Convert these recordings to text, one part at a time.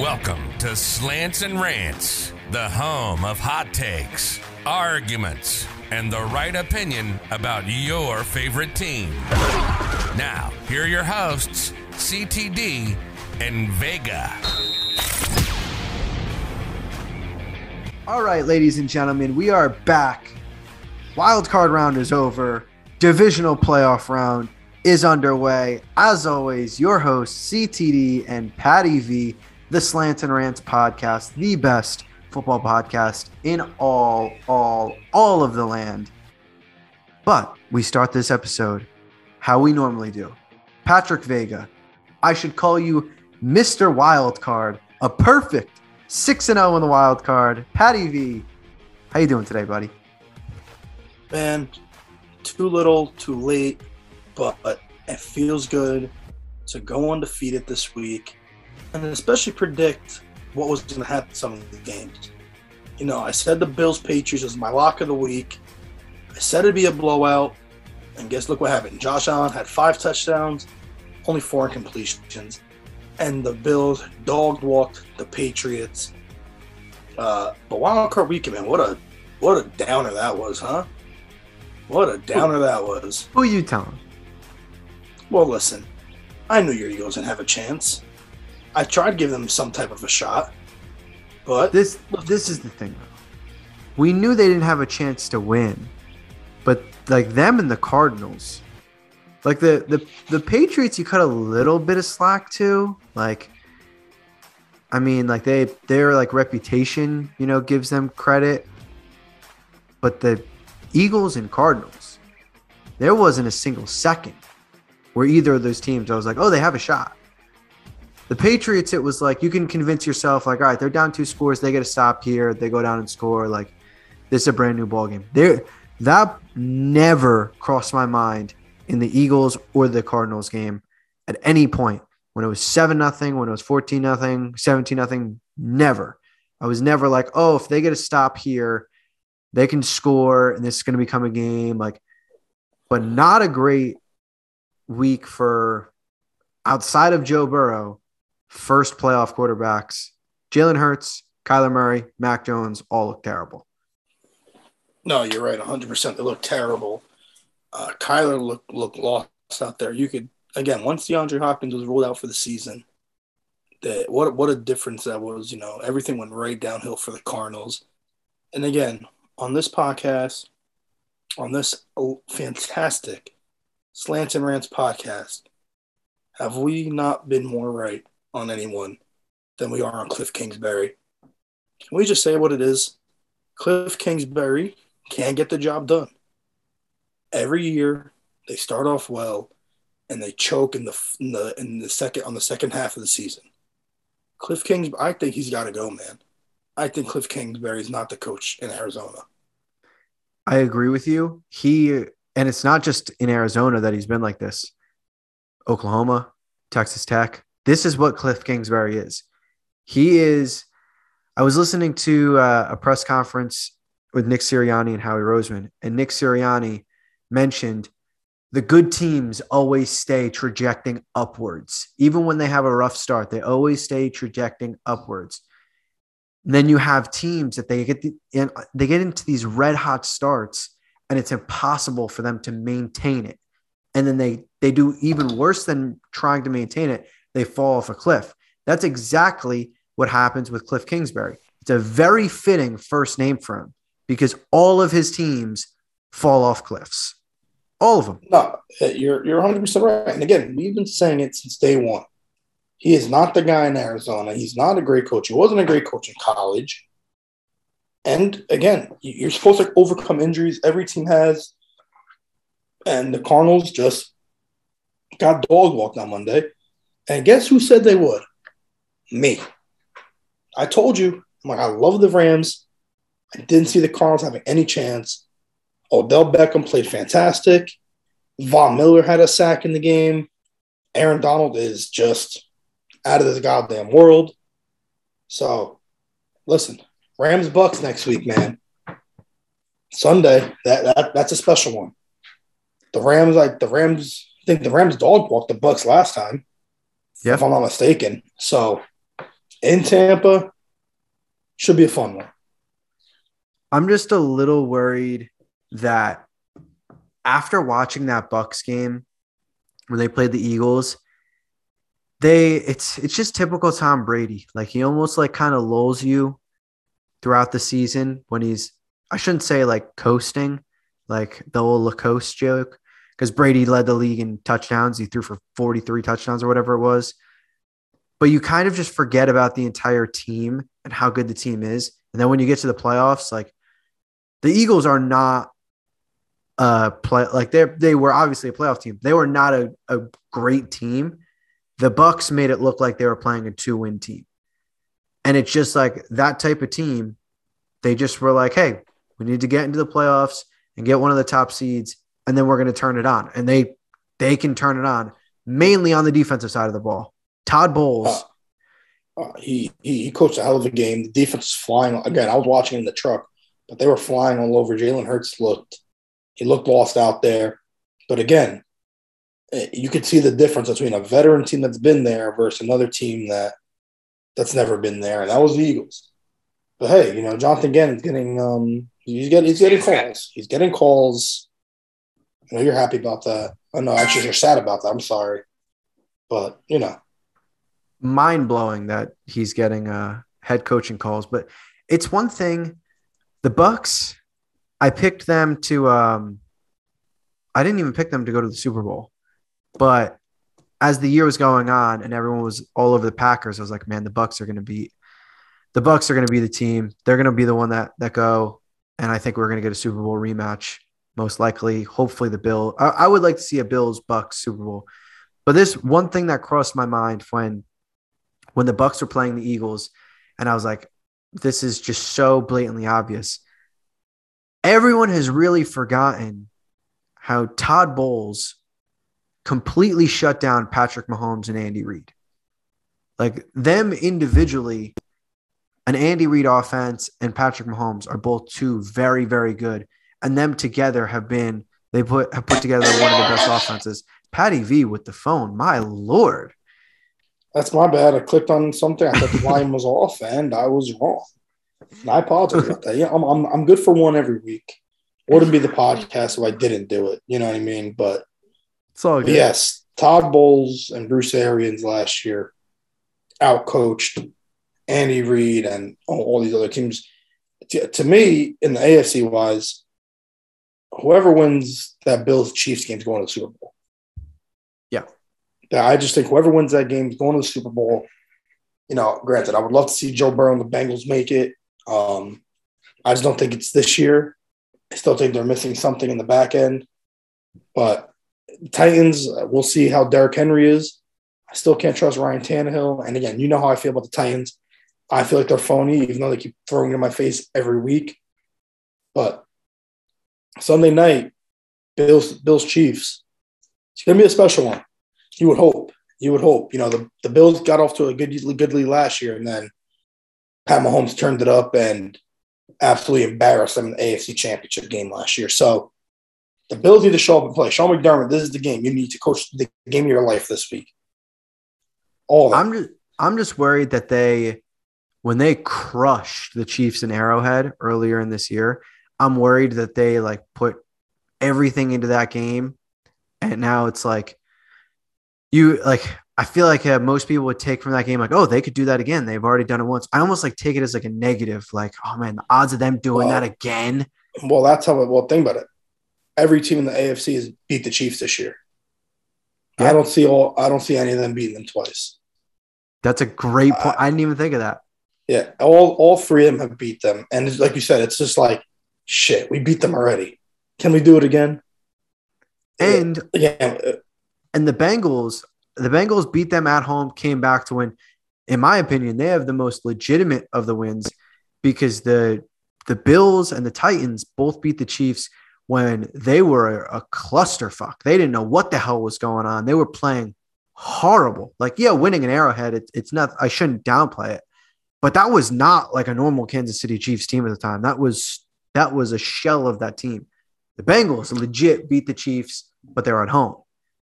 Welcome to Slants and Rants, the home of hot takes, arguments, and the right opinion about your favorite team. Now, here are your hosts, CTD and Vega. All right, ladies and gentlemen, we are back. Wild card round is over. Divisional playoff round is underway. As always, your hosts, CTD and Patty V, the Slant and Rants podcast, the best football podcast in all, all, all of the land. But we start this episode how we normally do. Patrick Vega, I should call you Mr. Wildcard, a perfect 6 0 in the wild card. Patty V, how you doing today, buddy? Man, too little, too late, but it feels good to go undefeated this week and especially predict what was going to happen some of the games. You know, I said the Bills Patriots was my lock of the week. I said it'd be a blowout, and guess look what happened. Josh Allen had five touchdowns, only four incompletions, and the Bills dog walked the Patriots. Uh, but wild card weekend, man, what a what a downer that was, huh? What a downer that was. Who you telling? Well, listen, I knew your Eagles didn't have a chance. I tried giving them some type of a shot, but This this is the thing. We knew they didn't have a chance to win, but like them and the Cardinals, like the the the Patriots, you cut a little bit of slack to. Like, I mean, like they their like reputation, you know, gives them credit, but the Eagles and Cardinals, there wasn't a single second where either of those teams I was like, oh, they have a shot. The Patriots, it was like you can convince yourself, like, all right, they're down two scores, they get a stop here, they go down and score. Like, this is a brand new ball game. There, that never crossed my mind in the Eagles or the Cardinals game at any point when it was seven nothing, when it was fourteen nothing, seventeen nothing. Never. I was never like, oh, if they get a stop here, they can score, and this is going to become a game. Like, but not a great week for outside of Joe Burrow first playoff quarterbacks. Jalen Hurts, Kyler Murray, Mac Jones all look terrible. no, you're right, 100. percent They look terrible. Uh, Kyler looked looked lost out there. You could again once DeAndre Hopkins was ruled out for the season. That what what a difference that was. You know, everything went right downhill for the Cardinals. And again, on this podcast, on this fantastic Slants and Rants podcast, have we not been more right on anyone than we are on Cliff Kingsbury? Can we just say what it is? Cliff Kingsbury can't get the job done. Every year they start off well and they choke in the in the in the second on the second half of the season. Cliff Kings, I think he's got to go, man. I think Cliff Kingsbury is not the coach in Arizona. I agree with you. He and it's not just in Arizona that he's been like this. Oklahoma, Texas Tech. This is what Cliff Kingsbury is. He is. I was listening to uh, a press conference with Nick Sirianni and Howie Roseman, and Nick Sirianni mentioned the good teams always stay trajecting upwards. Even when they have a rough start, they always stay trajecting upwards. And then you have teams that they get the, in, they get into these red hot starts, and it's impossible for them to maintain it. And then they they do even worse than trying to maintain it. They fall off a cliff. That's exactly what happens with Cliff Kingsbury. It's a very fitting first name for him because all of his teams fall off cliffs. All of them. No, uh, you're you're 100 percent right. And again, we've been saying it since day one. He is not the guy in Arizona. He's not a great coach. He wasn't a great coach in college. And again, you- you're supposed to overcome injuries. Every team has. And the Cardinals just got dog walked on Monday. And guess who said they would? Me. I told you. I'm like, I love the Rams. I didn't see the Cardinals having any chance. Odell Beckham played fantastic. Von Miller had a sack in the game. Aaron Donald is just out of this goddamn world. So, listen, Rams Bucks next week, man. Sunday, that, that that's a special one. The Rams, like the Rams, I think the Rams dog walked the Bucks last time, Yeah. if I'm not mistaken. So, in Tampa. Should be a fun one. I'm just a little worried that after watching that Bucks game when they played the Eagles, they it's it's just typical Tom Brady. Like he almost like kind of lulls you throughout the season when he's I shouldn't say like coasting, like the old Lacoste joke, because Brady led the league in touchdowns. He threw for 43 touchdowns or whatever it was. But you kind of just forget about the entire team and how good the team is. And then when you get to the playoffs, like the Eagles are not uh play like they they were obviously a playoff team. They were not a, a great team. The Bucks made it look like they were playing a two-win team. And it's just like that type of team, they just were like, hey, we need to get into the playoffs and get one of the top seeds, and then we're going to turn it on. And they they can turn it on mainly on the defensive side of the ball. Todd Bowles. Uh, uh, he, he he coached a hell of a game. The defense is flying. Again, I was watching in the truck, but they were flying all over. Jalen Hurts looked he looked lost out there. But again, eh, you could see the difference between a veteran team that's been there versus another team that that's never been there, and that was the Eagles. But hey, you know, Jonathan Gannon's getting um he's getting he's getting calls. He's getting calls. I know you're happy about that. Oh no, actually you're sad about that. I'm sorry. But you know. Mind blowing that he's getting uh head coaching calls. But it's one thing, the Bucks I picked them to um I didn't even pick them to go to the Super Bowl. But as the year was going on and everyone was all over the Packers, I was like, man, the Bucks are going to be the Bucks are going to be the team. They're going to be the one that that go and I think we're going to get a Super Bowl rematch most likely. Hopefully the Bill I, I would like to see a Bills Bucks Super Bowl. But this one thing that crossed my mind when when the Bucks were playing the Eagles and I was like this is just so blatantly obvious everyone has really forgotten how Todd Bowles completely shut down Patrick Mahomes and Andy Reid. Like them individually, an Andy Reid offense and Patrick Mahomes are both two very, very good. And them together have been they put have put together one of the best offenses. Patty V with the phone, my lord. That's my bad. I clicked on something. I thought the line was off, and I was wrong. And I apologize about that. Yeah, I'm, I'm, I'm good for one every week. Wouldn't be the podcast if I didn't do it. You know what I mean? But it's all good. Yes, Todd Bowles and Bruce Arians last year outcoached Andy Reid and all, all these other teams. To, to, me, in the AFC wise, whoever wins that Bills Chiefs game is going to the Super Bowl. Yeah. I just think whoever wins that game is going to the Super Bowl. You know, granted, I would love to see Joe Burrow and the Bengals make it. Um, I just don't think it's this year. I still think they're missing something in the back end. But Titans, we'll see how Derrick Henry is. I still can't trust Ryan Tannehill. And again, you know how I feel about the Titans. I feel like they're phony, even though they keep throwing it in my face every week. But Sunday night, Bills, Bills Chiefs. It's gonna be a special one. You would hope. You would hope. You know, the, the Bills got off to a good good lead last year, and then Pat Mahomes turned it up and absolutely embarrassed them in the AFC Championship game last year. So the Bills need to show up and play. Sean McDermott, this is the game. You need to coach the game of your life this week. All I'm just I'm just worried that they when they crushed the Chiefs in Arrowhead earlier in this year, I'm worried that they like put everything into that game and now it's like you like I feel like uh, most people would take from that game like, oh, they could do that again. They've already done it once. I almost like take it as like a negative, like, oh man, the odds of them doing well, that again. Well, that's how. I Well, think about it. Every team in the AFC has beat the Chiefs this year. Yeah. I don't see all. I don't see any of them beating them twice. That's a great point. Uh, I didn't even think of that. Yeah, all all three of them have beat them, and like you said, it's just like shit. We beat them already. Can we do it again? And yeah, uh, and the Bengals the Bengals beat them at home, came back to win. In my opinion, they have the most legitimate of the wins because the the Bills and the Titans both beat the Chiefs when they were a, a clusterfuck. They didn't know what the hell was going on. They were playing horrible. Like, yeah, winning an arrowhead, it, it's not, I shouldn't downplay it. But that was not like a normal Kansas City Chiefs team at the time. That was that was a shell of that team. The Bengals legit beat the Chiefs, but they're at home.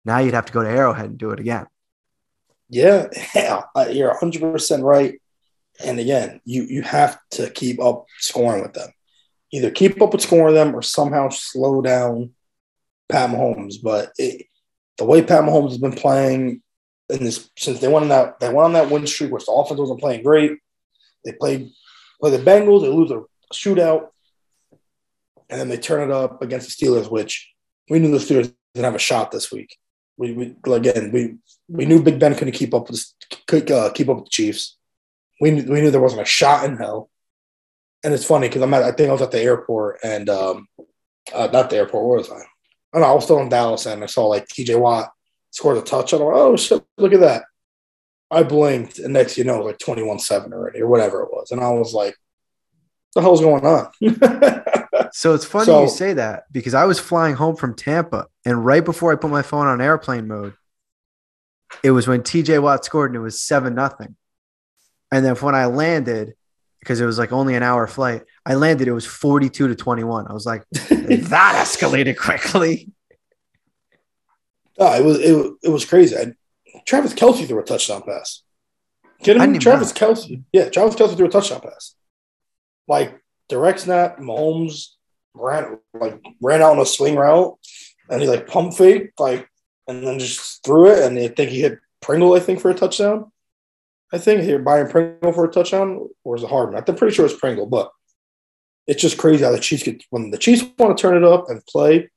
Now you'd have to go to Arrowhead and do it again. Yeah, yeah you're 100% right. And again, you you have to keep up scoring with them. Either keep up with scoring them or somehow slow down Pat Mahomes. But it, the way Pat Mahomes has been playing in this since they went on that they went on that win streak, which the offense wasn't playing great. They played play the Bengals, they lose a shootout, and then they turn it up against the Steelers, which we knew the Steelers didn't have a shot this week. We, we again we we knew Big Ben couldn't keep up with could uh, keep up with the Chiefs. We we knew there wasn't a shot in hell. And it's funny because I'm at I think I was at the airport and um uh, not the airport where was I? I know I was still in Dallas and I saw like T.J. Watt scored a touch. I'm like, oh shit, look at that. I blinked and next you know like 21-7 already or whatever it was, and I was like, "The hell's going on?" So it's funny So- you say that because I was flying home from Tampa, and right before I put my phone on airplane mode, it was when TJ Watt scored and it was seven nothing. And then when I landed, because it was like only an hour flight, I landed. It was forty two to twenty one. I was like, that escalated quickly. Oh, it was it, was- it was crazy. I, Travis Kelce threw a touchdown pass. Kidding me? didn't Travis Kelce. Yeah, Travis Kelce threw a touchdown pass. Like direct snap, Mahomes ran like ran out on a swing route and he like pump fake, like and then just threw it. And I think he hit Pringle, I think, for a touchdown. I think he Byron Pringle for a touchdown, or was it Hardman? I'm pretty sure it's Pringle, but it's just crazy how the Chiefs get when the Chiefs want to turn it up and play,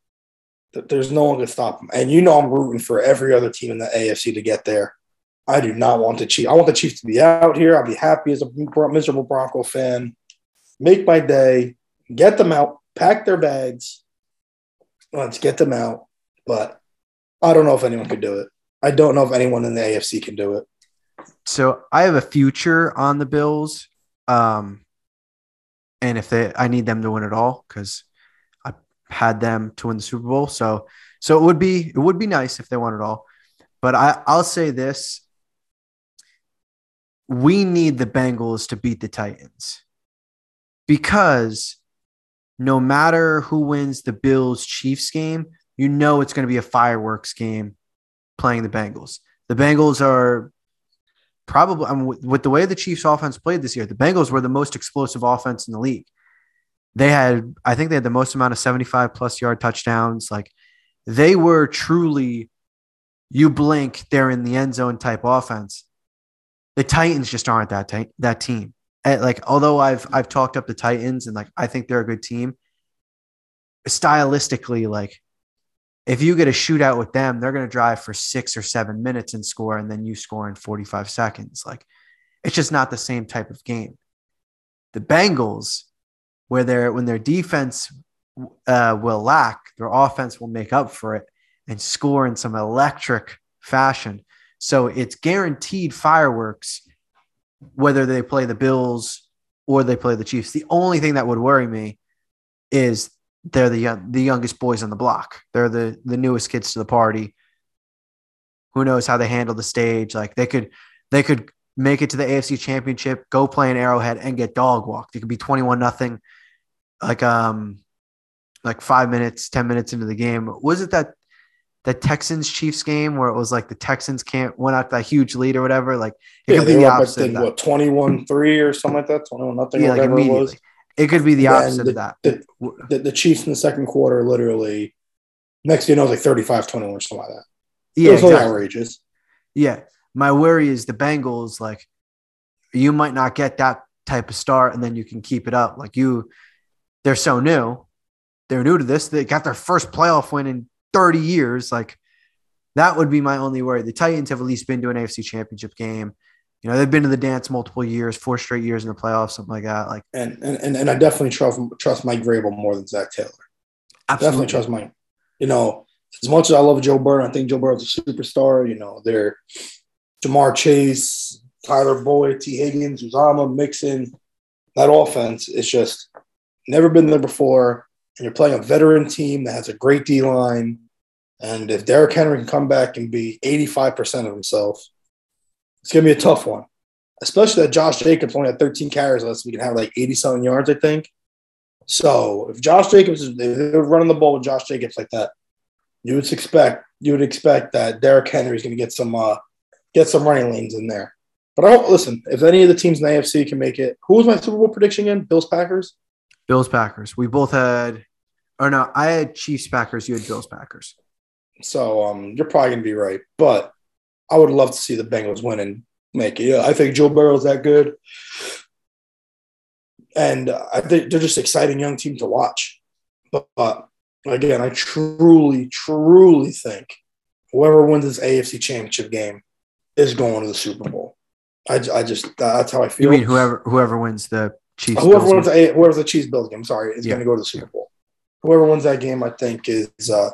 there's no one can stop them. And you know I'm rooting for every other team in the AFC to get there. I do not want the Chiefs. I want the Chiefs to be out here. I'll be happy as a miserable Bronco fan. Make my day. Get them out. Pack their bags. Let's get them out. But I don't know if anyone could do it. I don't know if anyone in the AFC can do it. So I have a future on the Bills. Um, and if they, I need them to win it all because I had them to win the Super Bowl. So, so it would be, it would be nice if they won it all. But I, I'll say this: we need the Bengals to beat the Titans because no matter who wins the Bills Chiefs game, you know it's going to be a fireworks game playing the Bengals. The Bengals are probably I mean, with, the way the Chiefs offense played this year, the Bengals were the most explosive offense in the league. They had, I think they had the most amount of 75 plus yard touchdowns. Like they were truly, you blink, they're in the end zone type offense. The Titans just aren't that ti- that team. And like, although I've I've talked up the Titans and like I think they're a good team. Stylistically, like if you get a shootout with them, they're going to drive for six or seven minutes and score, and then you score in 45 seconds. Like, it's just not the same type of game. The Bengals, where they're when their defense uh, will lack, their offense will make up for it and score in some electric fashion. So it's guaranteed fireworks, whether they play the Bills or they play the Chiefs. The only thing that would worry me is they're the young, the youngest boys on the block. They're the the newest kids to the party. Who knows how they handle the stage? Like they could they could make it to the AFC Championship, go play an Arrowhead, and get dog walked. It could be twenty one nothing, like um, like five minutes, ten minutes into the game. Was it that that Texans Chiefs game where it was like the Texans can't went out that huge lead or whatever? Like it Yeah, could be the opposite. what, 21 3 or something like that, 21 nothing, yeah, or like whatever it was. It could be the opposite the- of that. the- The, the Chiefs in the second quarter, literally, next thing you know, like 35 21 or something like that. yeah, it was exactly. outrageous. Yeah. My worry is the Bengals, like, you might not get that type of start and then you can keep it up. Like, you, they're so new. They're new to this. They got their first playoff win in 30 years. Like, that would be my only worry. The Titans have at least been to an AFC championship game. You know, they've been to the dance multiple years, four straight years in the playoffs, something like that. Like, And, and, and, I definitely trust, trust Mike Vrabel more than Zac Taylor. Definitely trust Mike. You know, as much as I love Joe Burrow, I think Joe Burrow's a superstar. You know, they're Ja'Marr Chase, Tyler Boyd, Tee Higgins, Uzomah, Mixon. That offense is just never been there before. And you're playing a veteran team that has a great D line. And if Derrick Henry can come back and be 85% of himself, it's going to be a tough one. Especially that Josh Jacobs only had 13 carries last week and had like 80 something yards, I think. So if Josh Jacobs is running the ball with Josh Jacobs like that, you would expect you would expect that Derrick Henry is going to get some uh, get some running lanes in there. But I don't listen. If any of the teams in the AFC can make it, who was my Super Bowl prediction again? Bills Packers. Bills Packers. We both had, or no, I had Chiefs Packers. You had Bills Packers. So um, you're probably gonna be right. But I would love to see the Bengals win and make it. Yeah, I think Joe Burrow's that good, and I think they're just exciting young team to watch. But, but again, I truly, truly think whoever wins this AFC Championship game is going to the Super Bowl. I, I just that's how I feel. You mean whoever whoever wins the Chiefs? whoever Bills wins game? the whoever's the Chiefs Bills game, sorry, is Yeah. going to go to the Super Bowl. Whoever wins that game, I think, is uh,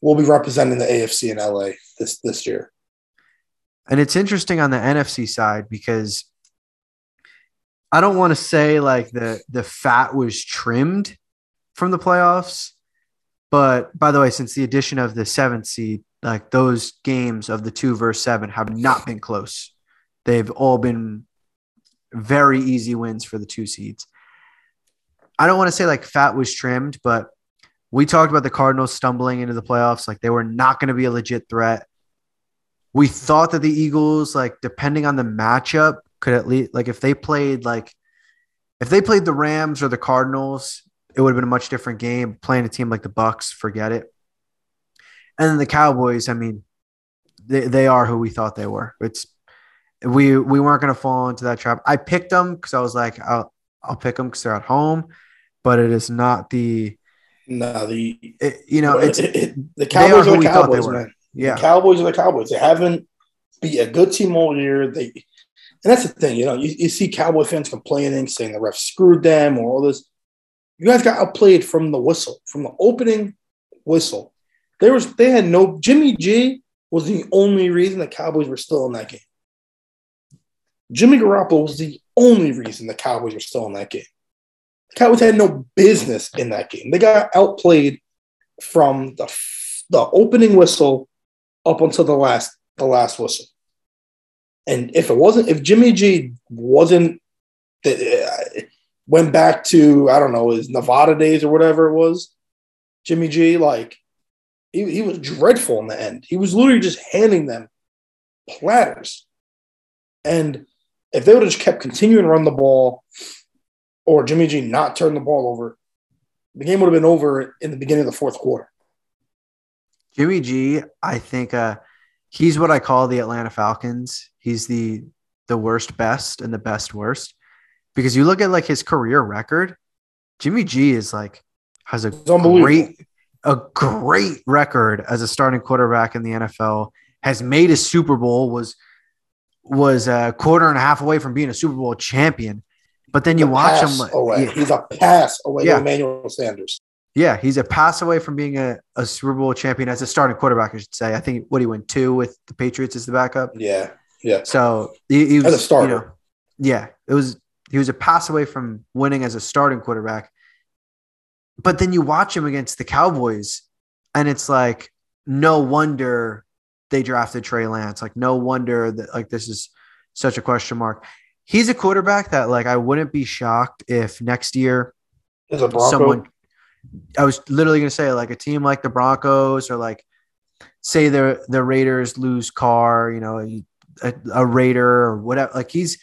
will be representing the AFC in LA this this year. And it's interesting on the NFC side because I don't want to say like the the fat was trimmed from the playoffs, but by the way, since the addition of the seventh seed, like those games of the two versus seven have not been close. They've all been very easy wins for the two seeds. I don't want to say like fat was trimmed, but we talked about the Cardinals stumbling into the playoffs. Like they were not going to be a legit threat. We thought that the Eagles, like depending on the matchup, could at least like if they played like if they played the Rams or the Cardinals, it would have been a much different game. Playing a team like the Bucks, forget it. And then the Cowboys, I mean, they, they are who we thought they were. It's we we weren't going to fall into that trap. I picked them because I was like, I'll I'll pick them because they're at home, but it is not the No, the it, you know it's the Cowboys who are the Cowboys, man. yeah The Cowboys are the Cowboys. They haven't be a good team all year. They and that's the thing, you know, you, you see Cowboy fans complaining, saying the ref screwed them or all this. You guys got outplayed from the whistle, from the opening whistle. There was they had no Jimmy G was the only reason the Cowboys were still in that game. Jimmy Garoppolo was the only reason the Cowboys were still in that game. Cowboys had no business in that game. They got outplayed from the the opening whistle up until the last the last whistle. And if it wasn't, if Jimmy G wasn't, uh, went back to I don't know his Nevada days or whatever it was, Jimmy G like he, he was dreadful in the end. He was literally just handing them platters. And if they would have just kept continuing to run the ball, or Jimmy G not turn the ball over, the game would have been over in the beginning of the fourth quarter. Jimmy G, I think uh, he's what I call the Atlanta Falcons. He's the the worst best and the best worst because you look at like his career record. Jimmy G is like has a great a great record as a starting quarterback in the NFL. Has made a Super Bowl was was a quarter and a half away from being a Super Bowl champion. But then you watch him away. yeah, He's a pass away Yeah. to Emmanuel Sanders. yeah, he's a pass away from being a, a Super Bowl champion as a starting quarterback, I should say. I think what he went two with the Patriots as the backup. Yeah, yeah. So he, he was As a starter. you know, yeah, it was he was a pass away from winning as a starting quarterback. But then you watch him against the Cowboys, and it's like no wonder they drafted Trey Lance. Like no wonder that like this is such a question mark. He's a quarterback that like I wouldn't be shocked if next year As a Bronco, someone I was literally gonna say like a team like the Broncos or like say the the Raiders lose Carr, you know, a, a Raider or whatever. Like he's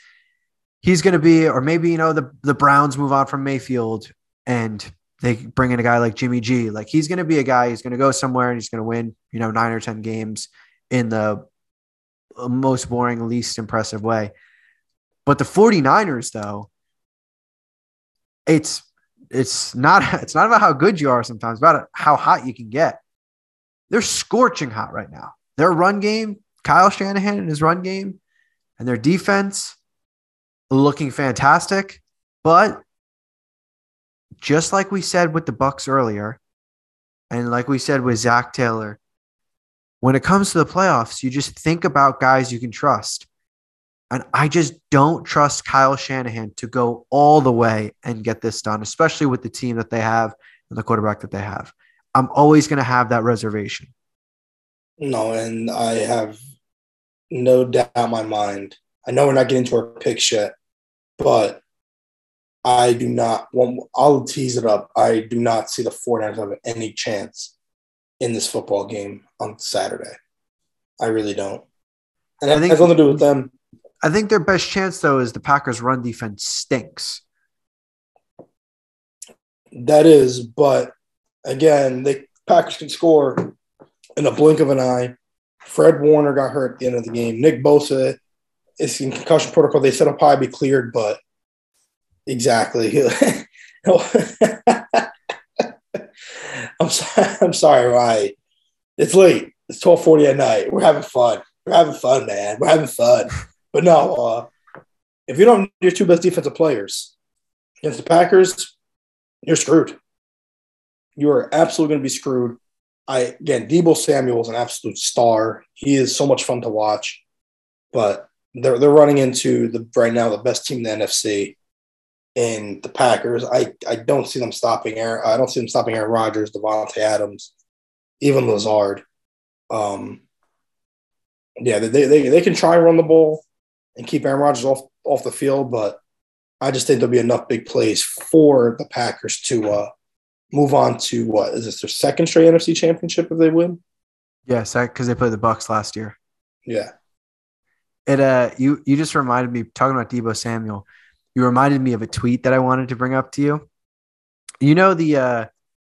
he's gonna be, or maybe you know the the Browns move on from Mayfield and they bring in a guy like Jimmy G. Like he's gonna be a guy who's gonna go somewhere and he's gonna win, you know, nine or ten games in the most boring, least impressive way. But the 49ers, though, it's it's not it's not about how good you are sometimes, about how hot you can get. They're scorching hot right now. Their run game, Kyle Shanahan and his run game, and their defense looking fantastic. But just like we said with the Bucks earlier, and like we said with Zac Taylor, when it comes to the playoffs, you just think about guys you can trust. And I just don't trust Kyle Shanahan to go all the way and get this done, especially with the team that they have and the quarterback that they have. I'm always going to have that reservation. no, and I have no doubt in my mind. I know we're not getting to our picks yet, but I do not. Well, I'll tease it up. I do not see the 49ers have any chance in this football game on Saturday. I really don't. And I it has nothing to do with them. I think their best chance though is the Packers' run defense stinks. That is, but again, the Packers can score in a blink of an eye. Fred Warner got hurt at the end of the game. Nick Bosa is in concussion protocol. They said he'll probably be cleared, but exactly. I'm sorry. I'm sorry. It's late. It's twelve forty at night. We're having fun. We're having fun, man. We're having fun. But no, uh, if you don't have your two best defensive players against the Packers, you're screwed. You are absolutely going to be screwed. I again, Deebo Samuel is an absolute star. He is so much fun to watch, but they're they're running into the right now the best team in the NFC in the Packers. I, I don't see them stopping Aaron. I don't see them stopping Aaron Rodgers, Davante Adams, even Lazard. Um, yeah, they, they they can try and run the ball and keep Aaron Rodgers off off the field, but I just think there'll be enough big plays for the Packers to uh, move on to what is this their second straight NFC Championship if they win? Yes, because they played the Bucks last year. Yeah. It uh, you you just reminded me talking about Deebo Samuel you reminded me of a tweet that I wanted to bring up to you. You know the uh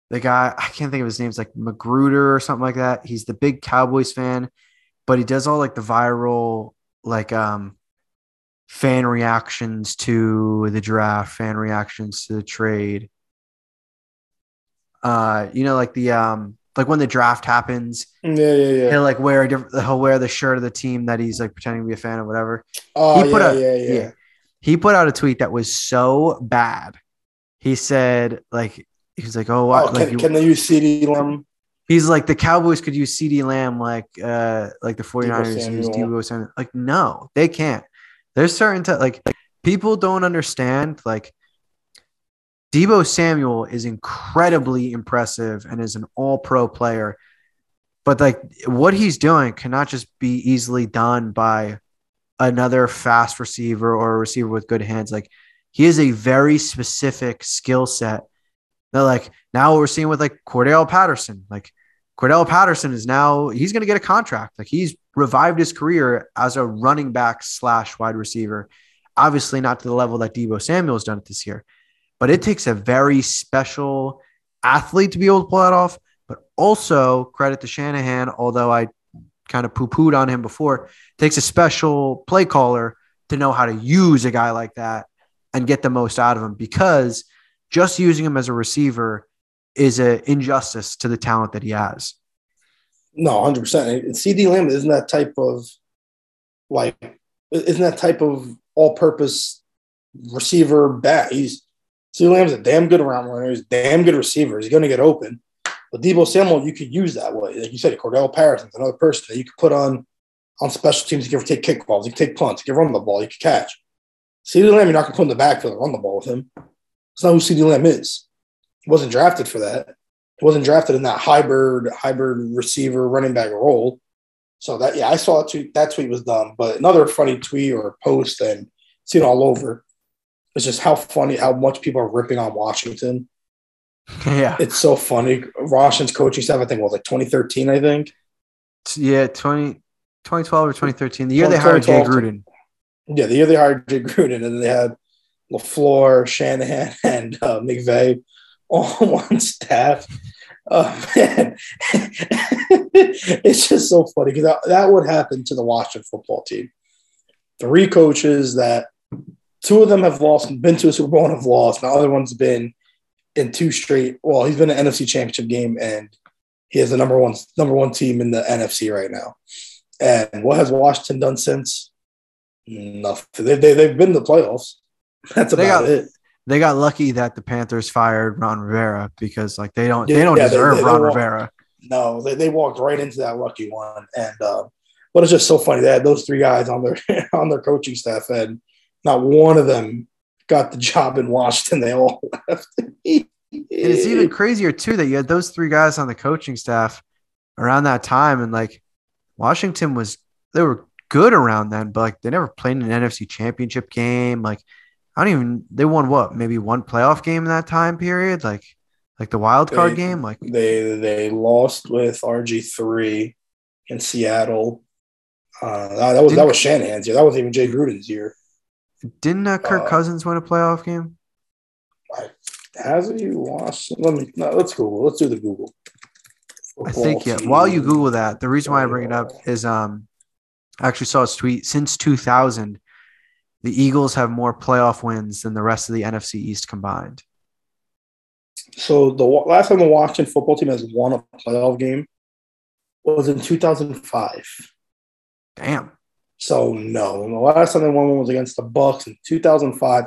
the guy I can't think of his name's like Magruder or something like that. He's the big Cowboys fan, but he does all like the viral like um fan reactions to the draft, fan reactions to the trade. Uh, you know, like the um like when the draft happens, yeah, yeah, yeah. He'll like wear a different. He'll wear the shirt of the team that he's like pretending to be a fan of, whatever. Oh, he put yeah, a, yeah, yeah, yeah. He put out a tweet that was so bad. He said, like, he's like, oh, oh like, can, can, they use CeeDee Lamb? He's like, the Cowboys could use CeeDee Lamb, like, uh, like the 49ers use Deebo Samuel. Like, no, they can't. There's certain, t- like, people don't understand, like, Deebo Samuel is incredibly impressive and is an all pro player. But like what he's doing cannot just be easily done by another fast receiver or a receiver with good hands. Like he is a very specific skill set that like now what we're seeing with like Cordarrelle Patterson. Like Cordarrelle Patterson is now he's going to get a contract. Like he's revived his career as a running back slash wide receiver. Obviously not to the level that Deebo Samuel's done it this year, but it takes a very special athlete to be able to pull that off. But also credit to Shanahan, although I kind of poo pooed on him before. takes a special play caller to know how to use a guy like that and get the most out of him because just using him as a receiver is an injustice to the talent that he has. No, 100%. CeeDee Lamb isn't that type of like, isn't that type of all purpose receiver bat. He's CeeDee Lamb's a damn good round runner. He's a damn good receiver. He's going to get open. But Deebo Samuel, you could use that way. Like you said, Cordarrelle Patterson's another person that you could put on on special teams. You can take kickballs, you can take punts, you can run the ball, you can catch. CeeDee Lamb, you're not going to put in the backfield and run the ball with him. It's not who CeeDee Lamb is. He wasn't drafted for that. Wasn't drafted in that hybrid hybrid receiver running back role. So that yeah, I saw that tweet. That tweet was dumb. But another funny tweet or post and seen all over. It's just how funny how much people are ripping on Washington Yeah. It's so funny. Washington's coaching staff, I think, was like 2013, I think. Yeah, 20, 2012 or 2013. The year they hired Jay Gruden. Yeah, the year they hired Jay Gruden, and they had LaFleur, Shanahan, and uh, McVay on one staff. Oh, um, man. it's just so funny because that, that would happen to the Washington football team. Three coaches that two of them have lost, been to a Super Bowl and have lost. The other one's been in two straight. Well, he's been an NFC Championship game, and he has the number one number one team in the NFC right now. And what has Washington done since? Nothing. They, they they've been in the playoffs. That's they about got, it. They got lucky that the Panthers fired Ron Rivera because like they don't yeah, they don't yeah, deserve they, they, Ron walked, Rivera. No, they, they walked right into that lucky one, and uh, but it's just so funny they had those three guys on their on their coaching staff, and not one of them got the job in Washington. They all left. and it's even crazier too that you had those three guys on the coaching staff around that time, and like Washington was they were good around then, but like they never played in an NFC Championship game. Like I don't even they won what maybe one playoff game in that time period, like like the wild card they, game. Like they they lost with RG three in Seattle. Uh, that, that was that was Shanahan's year. That wasn't even Jay Gruden's year. Didn't uh, Kirk Uh, Cousins win a playoff game? Has he watched? Let me. No, let's Google. Let's do the Google. I think yeah. Football While you. Google that, the reason why I bring it up is um, I actually saw a tweet since 2000, the Eagles have more playoff wins than the rest of the NFC East combined. So the last time the Washington football team has won a playoff game was in 2005. Damn. So no, and the last time they won one was against the Bucks in 2005.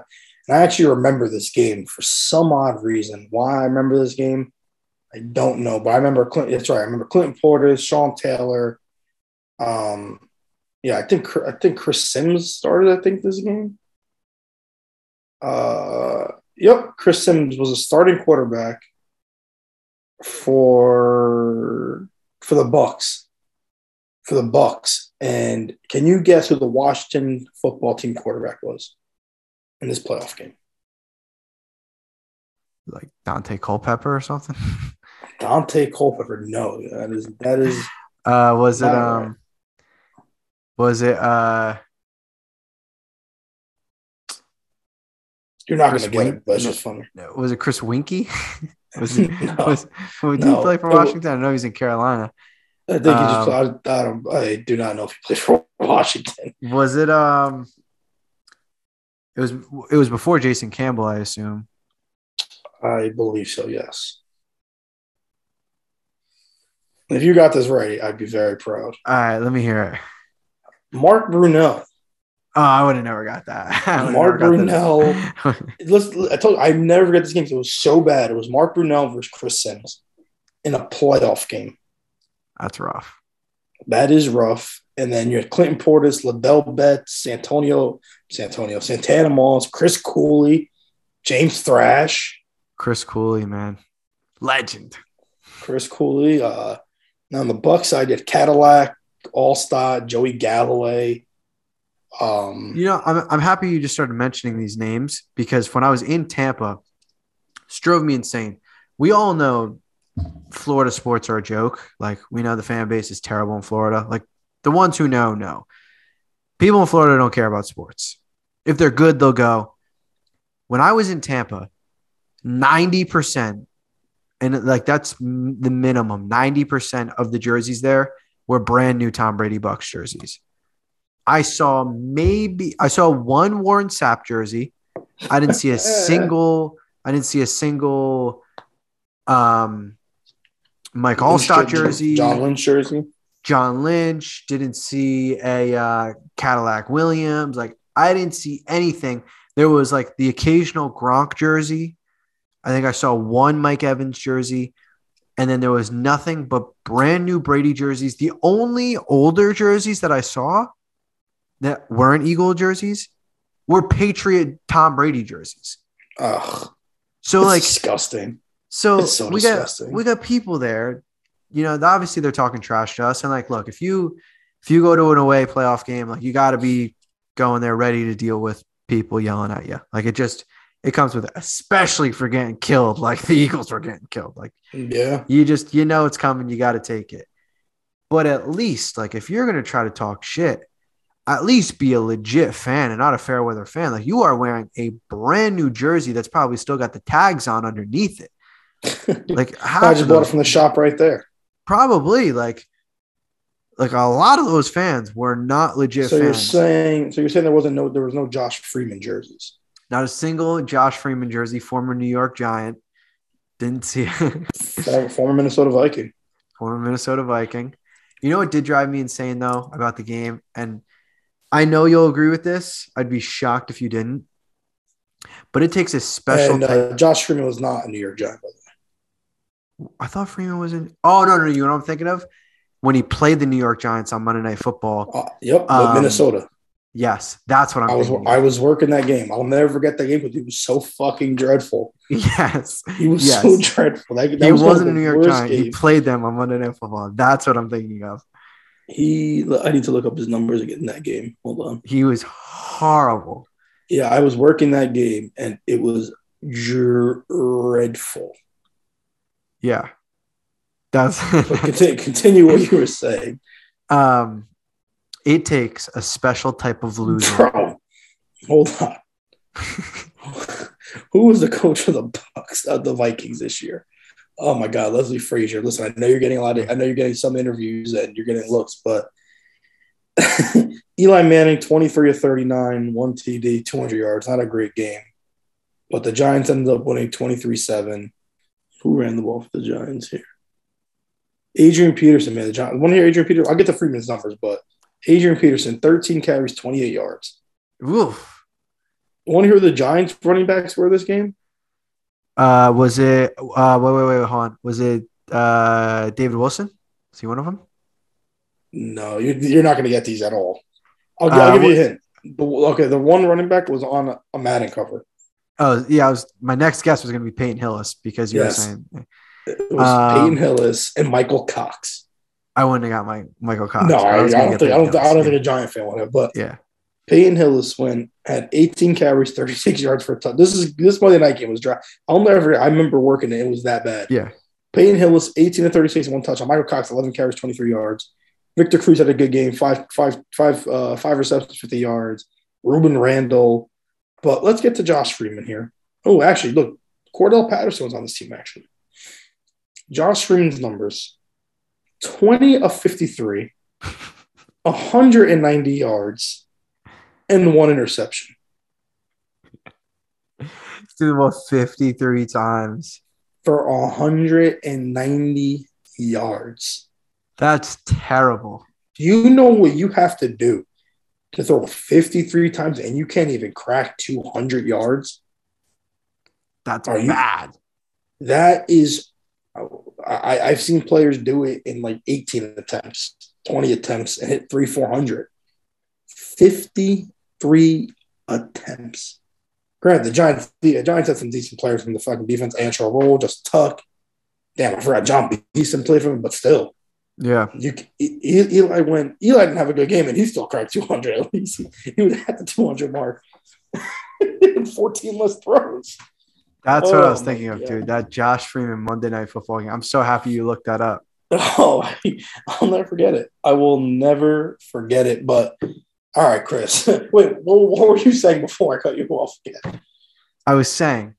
And I actually remember this game for some odd reason. Why I remember this game, I don't know. But I remember Clinton. That's right. I remember Clinton Portis, Sean Taylor. Um, yeah, I think I think Chris Sims started. I think this game. Uh, yep, Chris Sims was a starting quarterback for for the Bucks. For the Bucks, and can you guess who the Washington football team quarterback was in this playoff game? Like Daunte Culpepper or something. Daunte Culpepper. No, that is that is Uh, was it um. Was it uh, you're not Chris going to get it, but it's just funny. was it Chris Weinke? was it? No. was, did No. he play for Washington? I know he's in Carolina. I think he just. Um, I, I don't. I do not know if he played for Washington. Was it um? It was it was before Jason Campbell, I assume. I believe so. Yes. If you got this right, I'd be very proud. All right, let me hear it. Mark Brunell. Oh, I would have never got that. Mark Brunell. Let's. I told you, I never forget this game. 'cause It was so bad. It was Mark Brunell versus Chris Sims in a playoff game. That's rough. That is rough. And then you had Clinton Portis, Ladell Betts, Antonio, Santonio, Santana Moss, Chris Cooley, James Thrash, Chris Cooley, man, legend. Chris Cooley. Uh, now on the Buck side, you had Cadillac, Alstott, Joey Galloway. Um, You know, I'm I'm happy you just started mentioning these names because when I was in Tampa, drove me insane. We all know Florida sports are a joke. Like we know the fan base is terrible in Florida. Like the ones who know know. People in Florida don't care about sports. If they're good, they'll go. When I was in Tampa, 90% and like that's the minimum, 90% of the jerseys there were brand new Tom Brady Bucks jerseys. I saw maybe I saw one Warren Sapp jersey. I didn't see a single. I didn't see a single. Um, Mike Alstott jersey. John Lynch jersey. John Lynch. Didn't see a uh, Cadillac Williams. Like I didn't see anything. There was like the occasional Gronk jersey. I think I saw one Mike Evans jersey. And then there was nothing but brand new Brady jerseys. The only older jerseys that I saw that weren't Eagle jerseys were Patriot Tom Brady jerseys. Ugh, So like disgusting. so, so we got disgusting. we got people there. You know, obviously they're talking trash to us. And like, look, if you if you go to an away playoff game, like you got to be going there ready to deal with people yelling at you. Like it just it comes with it, especially for getting killed. Like the Eagles were getting killed. Like Yeah, you just you know it's coming. You got to take it. But at least like if you're gonna try to talk shit, at least be a legit fan and not a fair weather fan. Like you are wearing a brand new jersey that's probably still got the tags on underneath it. Like half I just bought it from the shop right there. probably like like a lot of those fans were not legit So you're saying, so you're saying there wasn't no, there was no Josh Freeman jerseys. Not a single Josh Freeman jersey, former New York Giant. Didn't see Former, former Minnesota Viking. former Minnesota Viking. You know what did drive me insane though about the game, and I know you'll agree with this. I'd be shocked if you didn't. But it takes a special. and uh, Josh Freeman was not a New York Giant. By the way. I thought Freeman was in. Oh no, no, you know what I'm thinking of? When he played the New York Giants on Monday Night Football. Uh, yep, Um, Minnesota. Yes, that's what I'm I was. I was working that game. I'll never forget that game because he was so fucking dreadful. yes, He was Yes. so dreadful. That, that he was wasn't a New York Giant. He played them on Monday Night Football. That's what I'm thinking of. He, I need to look up his numbers again in that game. Hold on. He was horrible. Yeah, I was working that game and it was dreadful. Yeah, that's continue, continue what you were saying. um. It takes a special type of loser. Bro, hold on. Who was the coach of the Bucks of the Vikings this year? Oh my God, Leslie Frazier. Listen, I know you're getting a lot of, I know you're getting some interviews and you're getting looks, but Eli Manning, 23 of 39, one TD, 200 yards. Not a great game. But the Giants ended up winning 23 7. Who ran the ball for the Giants here? Adrian Peterson, man. The Giants. Want to hear Adrian Peterson? I'll get the Freeman's numbers, but Adrian Peterson, 13 carries, 28 yards. Oof. Want to hear the Giants running backs were this game? Uh, was it? Uh, wait, wait, wait, hold on. Was it uh David Wilson? Is he one of them? No, you're, you're not going to get these at all. I'll, Uh, I'll give you a hint. The, okay, the one running back was on a, a Madden cover. Oh, yeah. I was. My next guess was going to be Peyton Hillis because you Yes. were saying It was Um, Peyton Hillis and Michael Cox. I wouldn't have got my Michael Cox. no, I, I gonna don't think I don't, I don't think a Giant fan would have, but Yeah. Peyton Hillis went had 18 carries, 36 yards for a touch. This is this Monday night game was dry. I'll never. I remember working it. It was that bad. Yeah. Peyton Hillis, 18 to 36, one touch. Michael Cox, 11 carries, 23 yards. Victor Cruz had a good game, five, five, five, uh, five receptions, 50 yards. Rueben Randle. But let's get to Josh Freeman here. Oh, actually, look, Cordell Patterson was on this team, actually. Josh Freeman's numbers 20 of 53, 190 yards, and one interception. Threw the ball 53 times. for 190 yards. That's terrible. Do you know what you have to do to throw 53 times and you can't even crack 200 yards? That's Are you- bad. That is, I, I've seen players do it in like 18 attempts, 20 attempts, and hit three, 400. 53 attempts. Granted, the Giants, the Giants had some decent players from the fucking defense. Antrel Rolle, Justin Tuck. Damn, I forgot Jon Beason played for him, but still. Yeah. You, Eli went. Eli didn't have a good game, and he still cracked 200 at least. He was at the 200 mark. 14 less throws. That's what I was Oh thinking of, God. dude. That Josh Freeman Monday Night Football game. I'm so happy you looked that up. Oh, I'll never forget it. I will never forget it. But all right, Chris. Wait, what, what were you saying before I cut you off? again? I was saying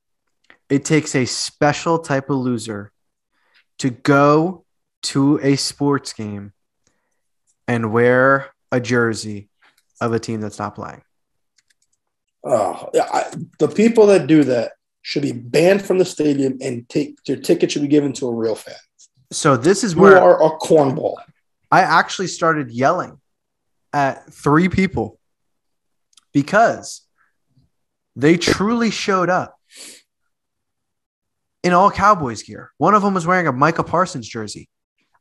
it takes a special type of loser to go to a sports game and wear a jersey of a team that's not playing. Oh, yeah, I, the people that do that should be banned from the stadium, and take their ticket should be given to a real fan. So this is You where you are a cornball. I actually started yelling at three people because they truly showed up in all Cowboys gear. One of them was wearing a Micah Parsons jersey.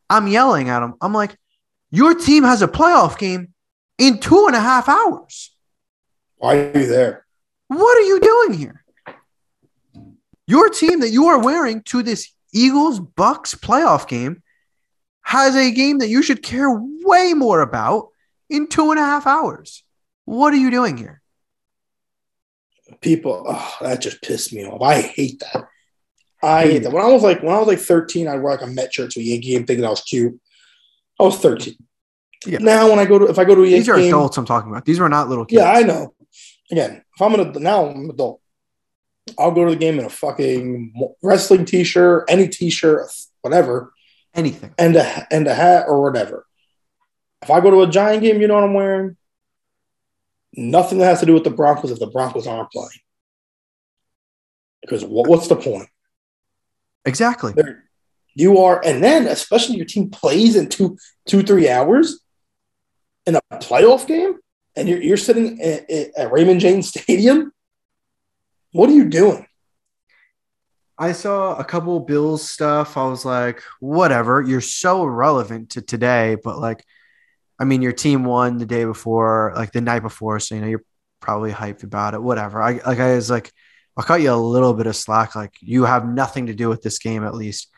I'm yelling at them. I'm like, your team has a playoff game in two and a half hours. Why are you there? What are you doing here? Your team that you are wearing to this Eagles Bucks playoff game has a game that you should care way more about in two and a half hours. What are you doing here? people oh, that just pissed me off. I hate that. I hmm. hate that. When I was like when I was like 13, I'd wear like a Met shirt to a Yankee game thinking I was cute. I was 13. Yeah. Now when I go to if I go to a Yankee These are game, adults I'm talking about. These were not little kids. yeah, I know. Again, if I'm an ad- now I'm an adult, I'll go to the game in a fucking wrestling t-shirt, any t-shirt, whatever, Anything. and a and a hat or whatever. If I go to a Giant game, you know what I'm wearing? Nothing that has to do with the Broncos if the Broncos aren't playing. Because what, what's the point? Exactly. You are, and then especially your team plays in two, two, three hours in a playoff game, and you're, you're sitting at, at- at Raymond James Stadium. What are you doing? I saw a couple Bills stuff. I was like, whatever. You're so irrelevant to today, but like, I mean, your team won the day before, like the night before, so you know you're probably hyped about it. Whatever. I like. I was like, I'll cut you a little bit of slack. Like, you have nothing to do with this game, at least.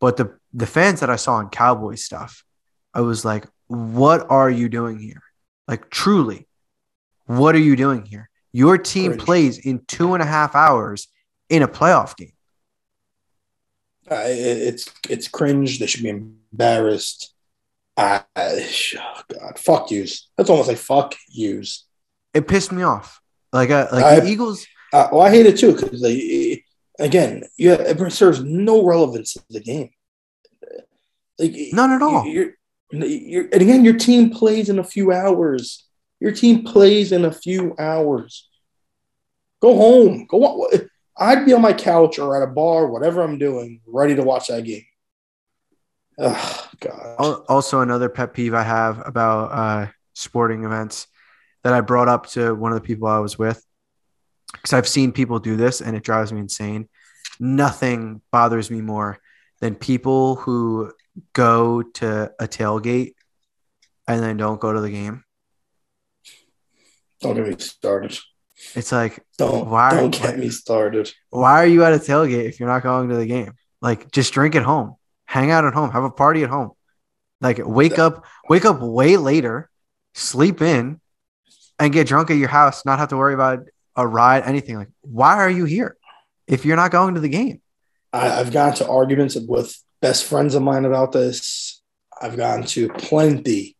But the the fans that I saw in Cowboy stuff, I was like, what are you doing here? Like, truly, what are you doing here? Your team plays in two and a half hours in a playoff game. Uh, it's it's cringe. They should be embarrassed. I, oh God, fuck yous. That's almost like fuck yous. It pissed me off. Like, uh, like I- the Eagles. Uh, well, I hate it too because they, again, yeah, it serves no relevance to the game. Like None at all. You're, you're, and again, your team plays in a few hours. Your team plays in a few hours. Go home. Go on. I'd be on my couch or at a bar, whatever I'm doing, ready to watch that game. Oh God. Also, another pet peeve I have about uh, sporting events that I brought up to one of the people I was with because I've seen people do this and it drives me insane. Nothing bothers me more than people who go to a tailgate and then don't go to the game. Don't get me started. It's like, Don't Why- don't get me started. why are you at a tailgate if you're not going to the game? Like, just drink at home, hang out at home, have a party at home. Like, wake up, wake up way later, sleep in, and get drunk at your house. Not have to worry about a ride, anything. Like, why are you here if you're not going to the game? I, I've gotten to arguments with best friends of mine about this. I've gotten to plenty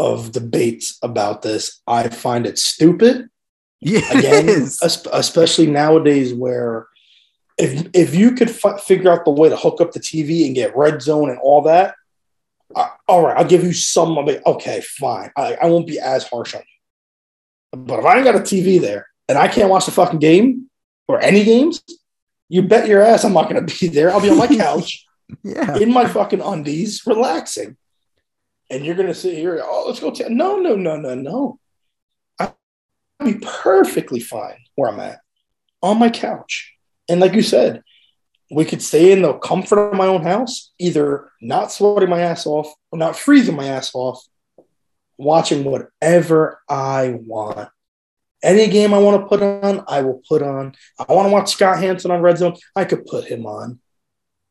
of debates about this. I find it stupid. Yeah, Again, it is. es- especially nowadays where if if you could fi- figure out the way to hook up the TV and get red zone and all that, I- all right, I'll give you some of it. Okay, fine. I, I won't be as harsh on you. But if I ain't got a TV there and I can't watch the fucking game or any games, you bet your ass I'm not going to be there. I'll be on my couch Yeah, in my fucking undies, relaxing. And you're gonna sit here, oh, let's go. T-. No, no, no, no, no. I'll be perfectly fine where I'm at, on my couch. And like you said, we could stay in the comfort of my own house, either not sweating my ass off or not freezing my ass off, watching whatever I want. Any game I want to put on, I will put on. I want to watch Scott Hanson on Red Zone, I could put him on.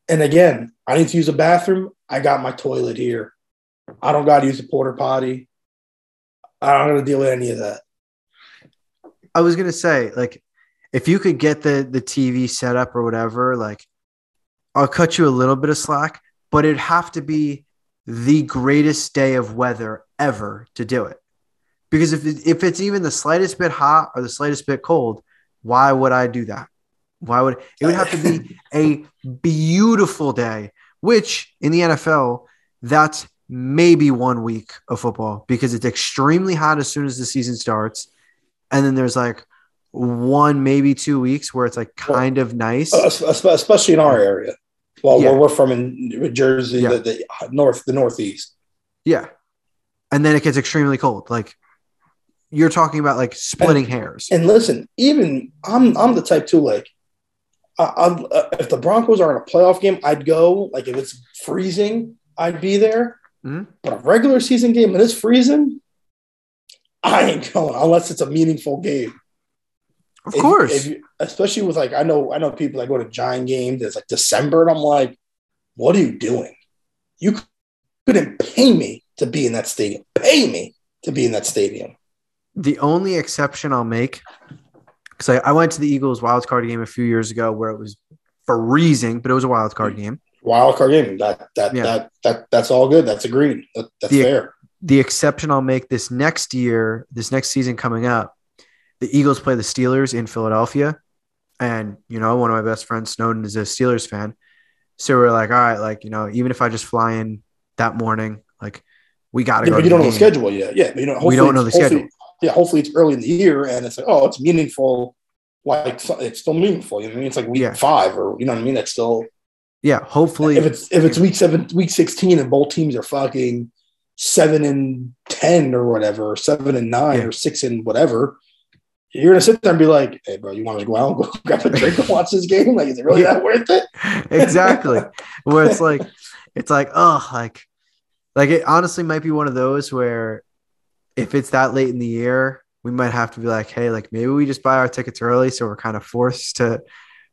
And again, I need to use a bathroom. I got my toilet here. I don't got to use a porter potty. I don't got to deal with any of that. I was gonna say, like, if you could get the the TV set up or whatever, like, I'll cut you a little bit of slack, but it'd have to be the greatest day of weather ever to do it. Because if if it's even the slightest bit hot or the slightest bit cold, why would I do that? Why would it would have to be a beautiful day, which in the NFL, that's maybe one week of football because it's extremely hot as soon as the season starts. And then there's like one, maybe two weeks where it's like kind of nice. Uh, especially in our area. Well, Yeah. where we're from in New Jersey, Yeah. the, the north, the northeast. Yeah. And then it gets extremely cold. Like you're talking about like splitting hairs. And listen, even I'm I'm the type too. Like, I, I'm, uh, if the Broncos are in a playoff game, I'd go. Like, if it's freezing, I'd be there. Mhm. But a regular season game and it's freezing, I ain't going unless it's a meaningful game. Of If- course. if you- especially with like I know I know people that go to giant games. It's like December, and I'm like, what are you doing? You couldn't pay me to be in that stadium. Pay me to be in that stadium. the only exception I'll make, because I, I went to the Eagles wild card game a few years ago where it was freezing, but it was a wild card game. Wild card game. That that Yeah. that that that's all good. That's agreed. That, that's The- fair. The exception I'll make this next year, this next season coming up, the Eagles play the Steelers in Philadelphia. And, you know, one of my best friends, Snowden, is a Steelers fan. So we're like, all right, like, you know, even if I just fly in that morning, like, we got to Yeah, go. to you don't know the schedule yet. Yeah, you know, We don't know the schedule. Yeah, hopefully it's early in the year, and it's like, oh, it's meaningful. Like it's still meaningful. You know what I mean? It's like week Yeah. five, or you know what I mean? It's still Yeah, hopefully. if it's if it's week seven, week sixteen, and both teams are fucking seven and ten or whatever, or seven and nine Yeah. or six and whatever. You're gonna sit there and be like, "Hey, bro, you want to go out and go grab a drink and watch this game? Like, is it really Yeah. that worth it?" exactly where it's like it's like oh like like it honestly might be one of those where if it's that late in the year we might have to be like hey like maybe we just buy our tickets early so we're kind of forced to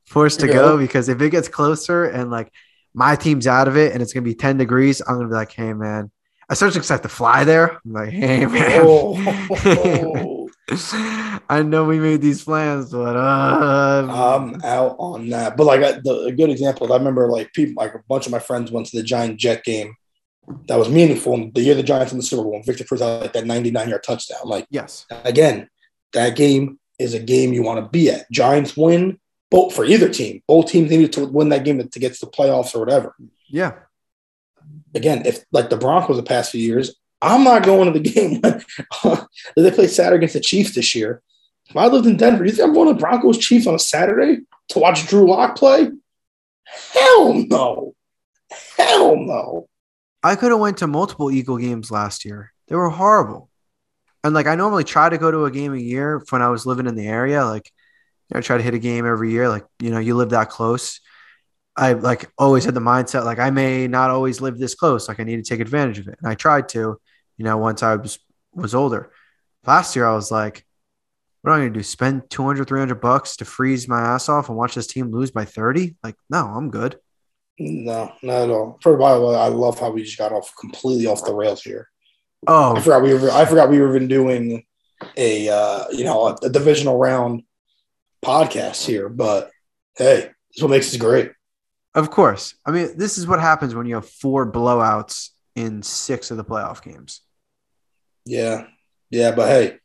forced to Yeah. go because if it gets closer and like my team's out of it and it's gonna be 10 degrees i'm gonna be like hey man especially because i have to fly there i'm like hey man Oh, i know we made these plans but uh I'm out on that. But like I, the, a good example, I remember like people, like a bunch of my friends went to the Giant Jet game that was meaningful. And the year the Giants in the Super Bowl, Victor Cruz had like that 99 yard touchdown. Like, Yes. again, that game is a game you want to be at. Giants win, both for either team. Both teams needed to win that game to get to the playoffs or whatever. Yeah. Again, if like the Broncos the past few years, I'm not going to the game when uh, they play Saturday against the Chiefs this year. If I lived in Denver, you think I'm going to Broncos Chiefs on a Saturday to watch Drew Lock play? Hell no. Hell no. I could have went to multiple Eagle games last year. They were horrible. And like I normally try to go to a game a year when I was living in the area. Like I try to hit a game every year. Like, you know, you live that close. I like always had the mindset like I may not always live this close. Like I need to take advantage of it. And I tried to, you know, once I was was older. Last year I was like, what am I gonna do? Spend 200, 300 bucks to freeze my ass off and watch this team lose by 30? Like, no, I'm good. No, not at all. For by the way, I love how we just got off completely off the rails here. Oh, I forgot we were. I forgot we were even doing a uh, you know a, a divisional round podcast here. But hey, this is what makes it great. Of course. I mean, this is what happens when you have four blowouts in six of the playoff games. Yeah, yeah. But hey,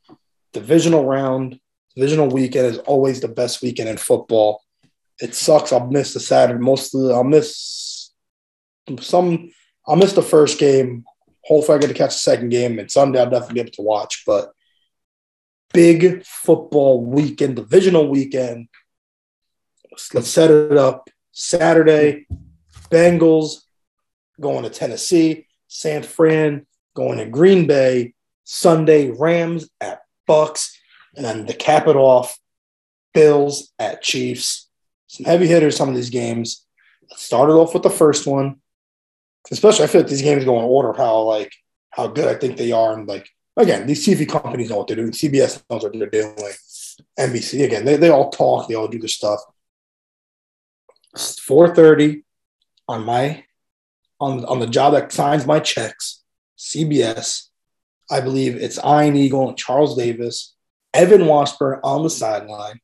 divisional round, divisional weekend is always the best weekend in football. It sucks. I'll miss the Saturday. Mostly, I'll miss some. I'll miss the first game. Hopefully, I get to catch the second game, and Sunday I'll definitely be able to watch. But big football weekend, divisional weekend. Let's, let's set it up. Saturday, Bengals going to Tennessee. San Fran going to Green Bay. Sunday, Rams at Bucks, and then to cap it off, Bills at Chiefs. Some heavy hitters, some of these games. Let's start it off with the first one. Especially, I feel like these games go in order how like how good I think they are, and like again, these TV companies know what they're doing. CBS knows what they're doing. NBC again, they, they all talk, they all do their stuff. 4:30 on my on on the job that signs my checks. CBS. I believe it's Ian Eagle and Charles Davis, Evan Washburn on the sideline,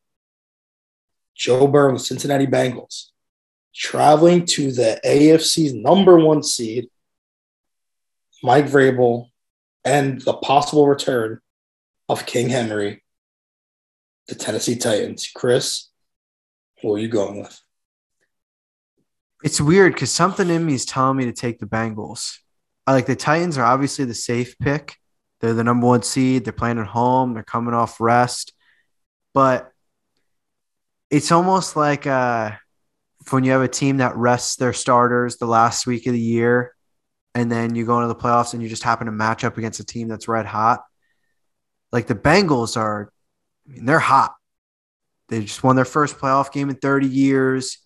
Joe Burrow, the Cincinnati Bengals, traveling to the AFC's number one seed, Mike Vrabel, and the possible return of King Henry, the Tennessee Titans. Chris, who are you going with? It's weird because something in me is telling me to take the Bengals. I like the Titans are obviously the safe pick. They're the number one seed. They're playing at home. They're coming off rest. But it's almost like uh, when you have a team that rests their starters the last week of the year, and then you go into the playoffs and you just happen to match up against a team that's red hot. Like the Bengals are, I mean, they're hot. They just won their first playoff game in 30 years.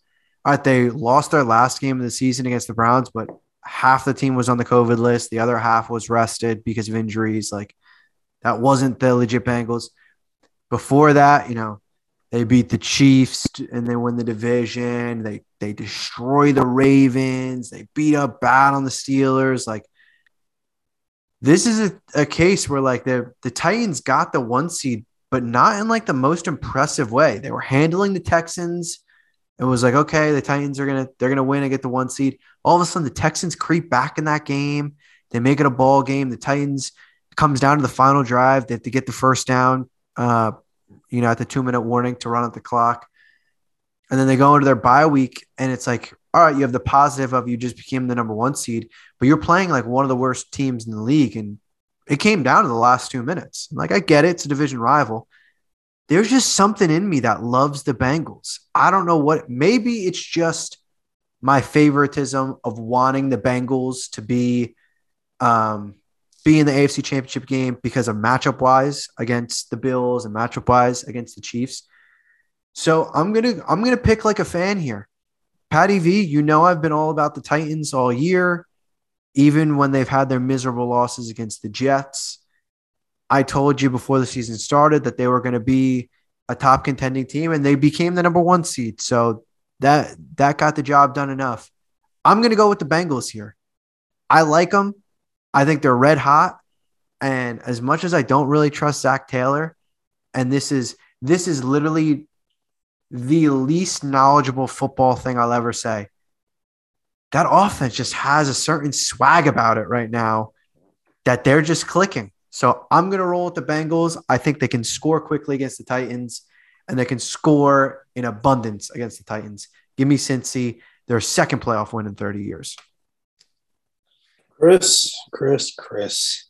All right, they lost their last game of the season against the Browns, but half the team was on the COVID list. The other half was rested because of injuries. Like that wasn't the legit Bengals. Before that, you know, they beat the Chiefs and they win the division. They they destroy the Ravens. They beat up bad on the Steelers. Like this is a, a case where like the the Titans got the one seed, but not in like the most impressive way. They were handling the Texans. It was like, okay, the Titans are gonna they're gonna win and get the one seed. All of a sudden, the Texans creep back in that game. They make it a ball game. The Titans comes down to the final drive. They have to get the first down. Uh, you know, at the two minute warning to run at the clock. And then they go into their bye week, and it's like, all right, you have the positive of you just became the number one seed, but you're playing like one of the worst teams in the league. And it came down to the last two minutes. Like, I get it, it's a division rival. There's just something in me that loves the Bengals. I don't know what, maybe it's just my favoritism of wanting the Bengals to be um, be in the AFC Championship game because of matchup wise against the Bills and matchup wise against the Chiefs. So I'm gonna I'm gonna pick like a fan here. Patty V, you know I've been all about the Titans all year, even when they've had their miserable losses against the Jets. I told you before the season started that they were going to be a top contending team, and they became the number one seed. So that that got the job done enough. I'm going to go with the Bengals here. I like them. I think they're red hot. And as much as I don't really trust Zac Taylor, and this is this is literally the least knowledgeable football thing I'll ever say. that offense just has a certain swag about it right now that they're just clicking. So I'm going to roll with the Bengals. I think they can score quickly against the Titans and they can score in abundance against the Titans. Give me Cincy, their second playoff win in 30 years. Chris, Chris, Chris.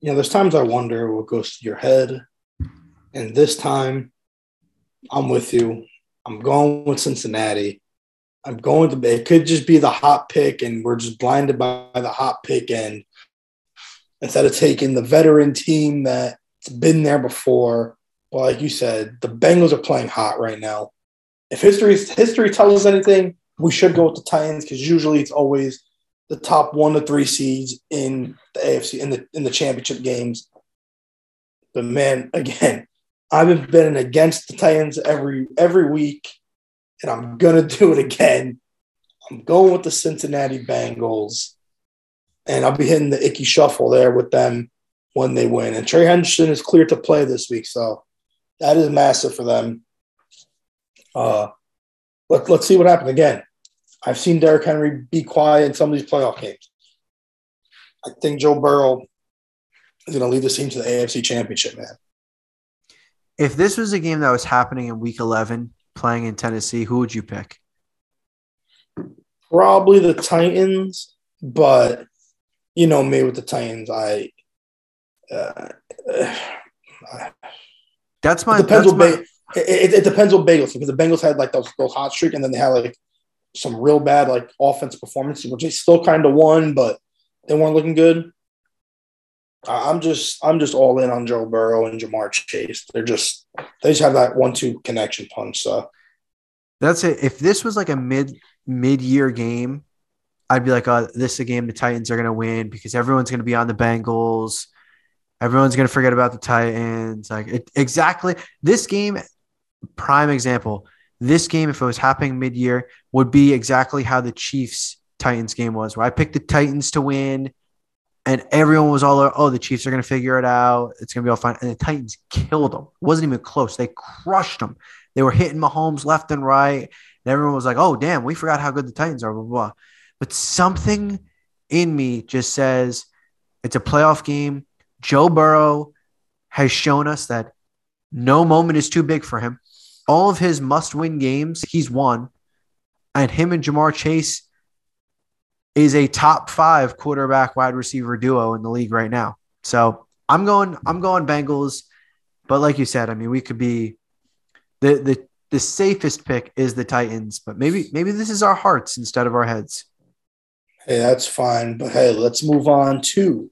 You know, there's times I wonder what goes through your head. And this time, I'm with you. I'm going with Cincinnati. I'm going to. It could just be the hot pick, and we're just blinded by the hot pick. And instead of taking the veteran team that's been there before, well, like you said, the Bengals are playing hot right now. If history history tells us anything, we should go with the Titans because usually it's always the top one to three seeds in the AFC in the in the championship games. But man, again, I've been betting against the Titans every every week, and I'm gonna do it again. I'm going with the Cincinnati Bengals, and I'll be hitting the Ickey Shuffle there with them when they win. And Trey Hendrickson is clear to play this week, so that is massive for them. Uh, let, let's see what happens again. I've seen Derrick Henry be quiet in some of these playoff games. I think Joe Burrow is going to lead the team to the AFC Championship, man. If this was a game that was happening in Week 11, playing in Tennessee, who would you pick? Probably the Titans, but you know me with the Titans, I. Uh, that's my. It depends that's what my, ba- it, it, depends what Bengals because the Bengals had like those, those hot streak and then they had like some real bad like offense performances, which they still kind of won, but they weren't looking good. I'm just I'm just all in on Joe Burrow and Ja'Marr Chase. They're just they just have that one two connection punch. So That's it. If this was like a mid mid year game, I'd be like, oh, this is a game the Titans are to win because everyone's to be on the Bengals. Everyone's to forget about the Titans. Like it, exactly this game, prime example. This game, if it was happening mid year, would be exactly how the Chiefs Titans game was, where I picked the Titans to win, and everyone was all, oh, the Chiefs are going to figure it out. It's going to be all fine. And the Titans killed them. It wasn't even close. They crushed them. They were hitting Mahomes left and right. And everyone was like, oh, damn, we forgot how good the Titans are, blah, blah, blah. But something in me just says it's a playoff game. Joe Burrow has shown us that no moment is too big for him. All of his must win games, he's won. And him and Ja'Marr Chase is a top five quarterback wide receiver duo in the league right now. So I'm going, I'm going Bengals. But like you said, I mean, we could be the the the safest pick is the Titans, but maybe maybe this is our hearts instead of our heads. hey, that's fine. But hey, let's move on to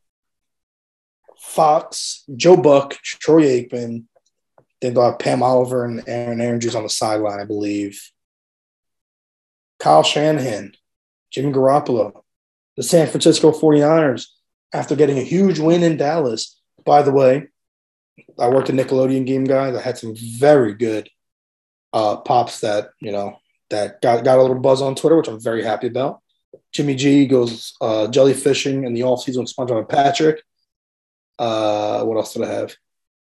Fox, Joe Buck, Troy Aikman. Then they'll have Pam Oliver and Erin Andrews on the sideline, I believe. Kyle Shanahan, Jimmy Garoppolo, the San Francisco 49ers, after getting a huge win in Dallas. By the way, I worked at Nickelodeon game guys. I had some very good uh, pops that, you know, that got, got a little buzz on Twitter, which I'm very happy about. Jimmy G goes uh, jellyfishing in the offseason with SpongeBob and Patrick. Uh, what else did I have?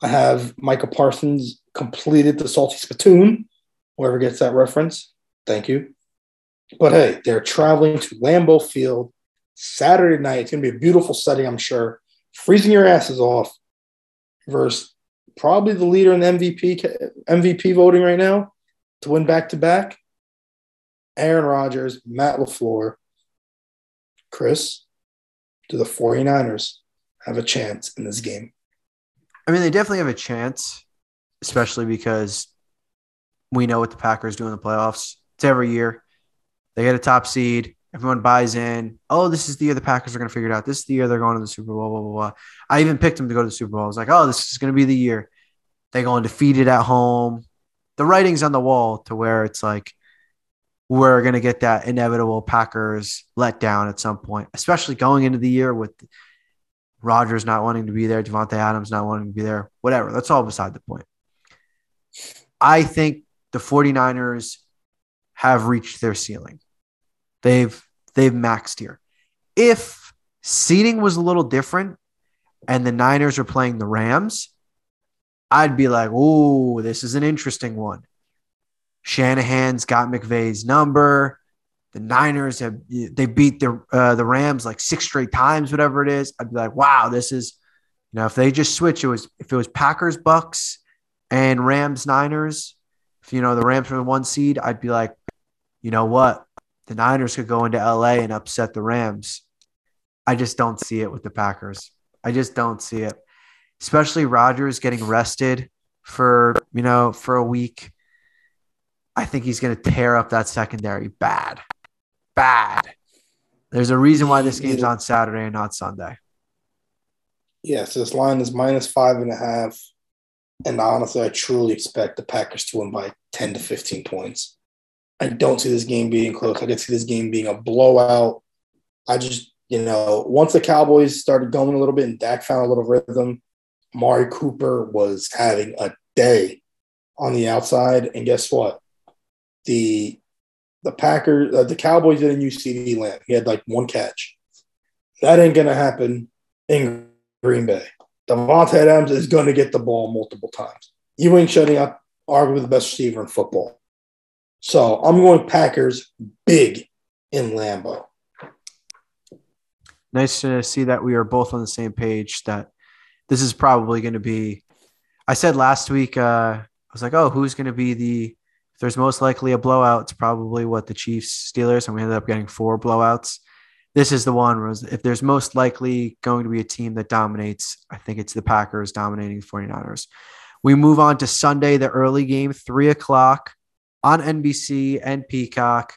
I have Michael Parsons completed the salty spittoon. Whoever gets that reference, thank you. But hey, they're traveling to Lambeau Field Saturday night. It's going to be a beautiful setting, I'm sure. Freezing your asses off versus probably the leader in MVP MVP voting right now to win back to back. Aaron Rodgers, Matt LaFleur, Chris, do the 49ers have a chance in this game? I mean, they definitely have a chance, especially because we know what the Packers do in the playoffs. It's every year. They get a top seed. Everyone buys in. Oh, this is the year the Packers are going to figure it out. This is the year they're going to the Super Bowl. Blah blah blah. I even picked them to go to the Super Bowl. I was like, oh, this is going to be the year. They go undefeated at home. The writing's on the wall to where it's like we're going to get that inevitable Packers letdown at some point, especially going into the year with Rodgers not wanting to be there, Davante Adams not wanting to be there, whatever. That's all beside the point. I think the 49ers have reached their ceiling. They've they've maxed here. If seating was a little different and the Niners are playing the Rams, I'd be like, "Oh, this is an interesting one." Shanahan's got McVay's number. The Niners have they beat the uh, the Rams like six straight times, whatever it is. I'd be like, wow, this is you know if they just switch, it was if it was Packers Bucks and Rams Niners, if you know the Rams were the one seed, I'd be like, you know what, the Niners could go into LA and upset the Rams. I just don't see it with the Packers. I just don't see it, especially Rodgers getting rested for you know for a week. I think he's going to tear up that secondary bad bad. There's a reason why this game's on Saturday and not Sunday. Yeah, so this line is minus five and a half. And honestly, I truly expect the Packers to win by 10 to 15 points. I don't see this game being close. I can see this game being a blowout. I just, you know, once the Cowboys started going a little bit and Dak found a little rhythm, Amari Cooper was having a day on the outside. And guess what? The the Packers, uh, the Cowboys didn't use CeeDee Lamb. He had like one catch. That ain't going to happen in Green Bay. Davante Adams is going to get the ball multiple times. You ain't shutting up arguably the best receiver in football. So I'm going Packers big in Lambeau. Nice to see that we are both on the same page. That this is probably going to be. I said last week. Uh, I was like, "Oh, who's going to be the if there's most likely a blowout, it's probably what the Chiefs Steelers, and we ended up getting four blowouts. This is the one where if there's most likely going to be a team that dominates, I think it's the Packers dominating the 49ers. We move on to Sunday, the early game, three o'clock on NBC and Peacock.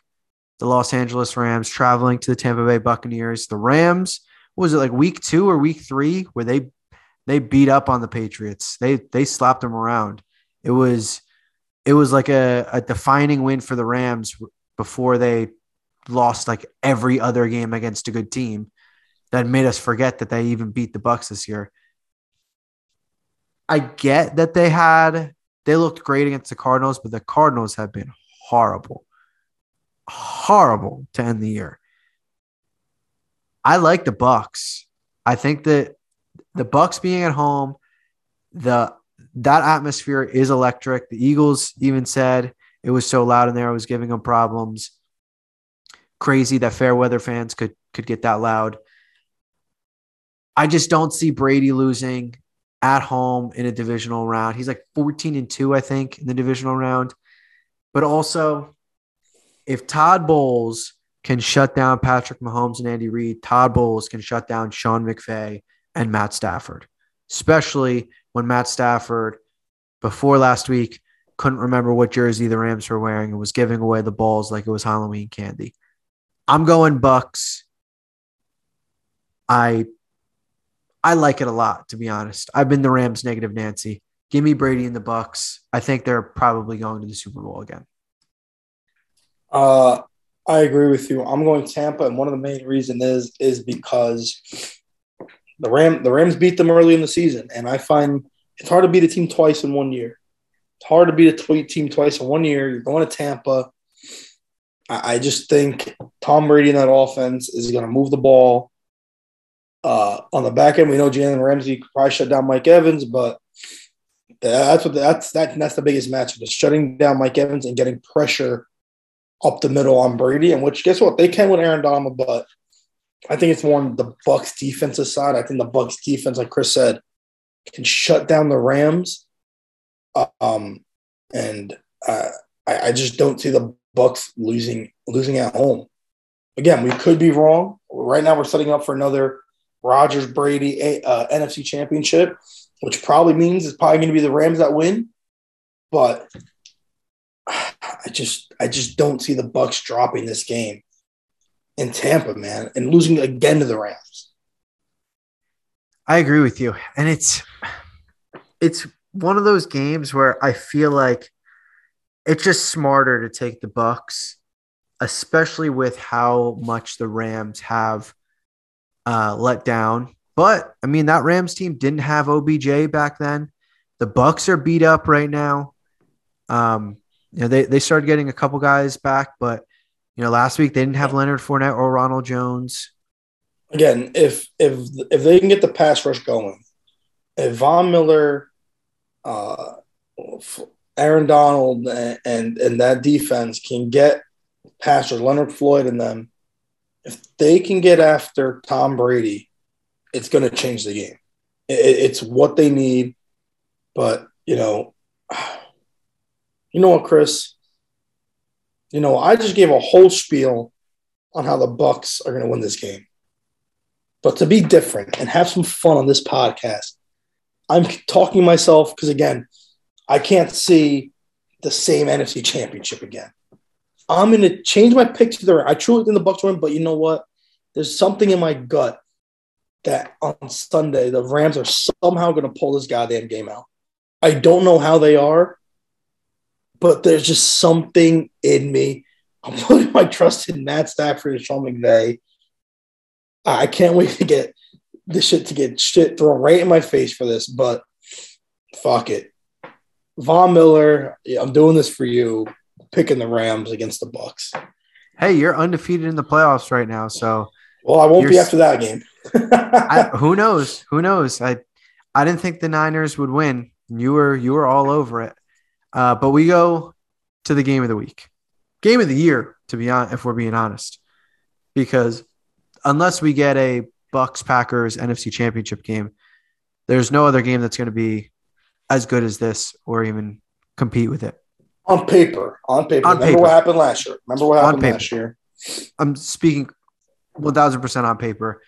The Los Angeles Rams traveling to the Tampa Bay Buccaneers. The Rams, was it like week two or week three where they they beat up on the Patriots? They they slapped them around. It was it was like a, a defining win for the Rams before they lost like every other game against a good team that made us forget that they even beat the Bucks this year. I get that they had they looked great against the Cardinals, but the Cardinals have been horrible. Horrible to end the year. I like the Bucks. I think that the Bucks being at home, the that atmosphere is electric. The Eagles even said it was so loud in there, it was giving them problems. Crazy that fair weather fans could could get that loud. I just don't see Brady losing at home in a divisional round. He's like 14 and 2, I think, in the divisional round. But also, if Todd Bowles can shut down Patrick Mahomes and Andy Reid, Todd Bowles can shut down Sean McVay and Matt Stafford, especially when Matt Stafford, before last week, couldn't remember what jersey the Rams were wearing and was giving away the balls like it was Halloween candy. I'm going Bucks. I I like it a lot, to be honest. I've been the Rams negative Nancy. Give me Brady and the Bucks. I think they're probably going to the Super Bowl again. Uh, I agree with you. I'm going Tampa, and one of the main reasons is is because the Ram the Rams beat them early in the season, and I find it's hard to beat a team twice in one year. It's hard to beat a team twice in one year. You're going to Tampa. I, I just think Tom Brady in that offense is going to move the ball. Uh, on the back end, we know Jalen Ramsey probably shut down Mike Evans, but that's what that's that, that's the biggest matchup is shutting down Mike Evans and getting pressure up the middle on Brady. And which guess what? They can with Aaron Donald, but I think it's more on the Bucks defensive side. I think the Bucks defense, like Chris said, can shut down the Rams. Um, and uh, I, I just don't see the Bucks losing losing at home. Again, we could be wrong. Right now, we're setting up for another Rodgers Brady uh, NFC Championship, which probably means it's probably going to be the Rams that win. But I just I just don't see the Bucks dropping this game in Tampa, man, and losing again to the Rams. I agree with you. And it's it's one of those games where I feel like it's just smarter to take the Bucks, especially with how much the Rams have uh, let down. But I mean, that Rams team didn't have OBJ back then. The Bucks are beat up right now. Um, you know, they, they started getting a couple guys back, but you know, last week they didn't have Leonard Fournette or Ronald Jones. Again, if if if they can get the pass rush going, if Von Miller, uh, Aaron Donald, and, and and that defense can get Pastor Leonard Floyd and them, if they can get after Tom Brady, it's going to change the game. It, it's what they need. But, you know, you know what, Chris? You know, I just gave a whole spiel on how the Bucks are going to win this game. But to be different and have some fun on this podcast, I'm talking myself because again, I can't see the same NFC championship again. I'm going to change my pick to the. I truly think the Bucs win, but you know what? There's something in my gut that on Sunday the Rams are somehow going to pull this goddamn game out. I don't know how they are, but there's just something in me. I'm putting my trust in Matt Stafford and Sean McVay. I can't wait to get this shit to get shit thrown right in my face for this, but fuck it. Von Miller, I'm doing this for you. Picking the Rams against the Bucks. Hey, you're undefeated in the playoffs right now, so well, I won't be after that game. I, who knows? Who knows? I I didn't think the Niners would win. You were you were all over it. Uh, but we go to the game of the week, game of the year, to be honest, if we're being honest, because unless we get a Bucks Packers NFC Championship game, there's no other game that's going to be as good as this or even compete with it. On paper, on paper. On Remember paper. what happened last year. Remember what happened last year. I'm speaking 1000% on paper.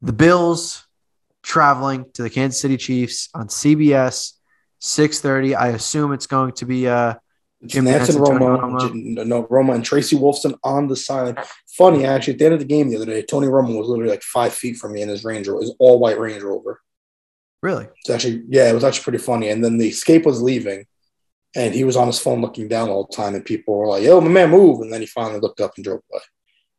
The Bills traveling to the Kansas City Chiefs on CBS 6:30. I assume it's going to be uh Jim Nantz and Romo. No, Romo and Tracy Wolfson on the side. Funny, actually, at the end of the game the other day, Tony Romo was literally like five feet from me in his Range Rover, his all white Range Rover. Really? It's actually, yeah, it was actually pretty funny. And then the escape was leaving, and he was on his phone looking down all the time, and people were like, "Yo, my man, move!" And then he finally looked up and drove away.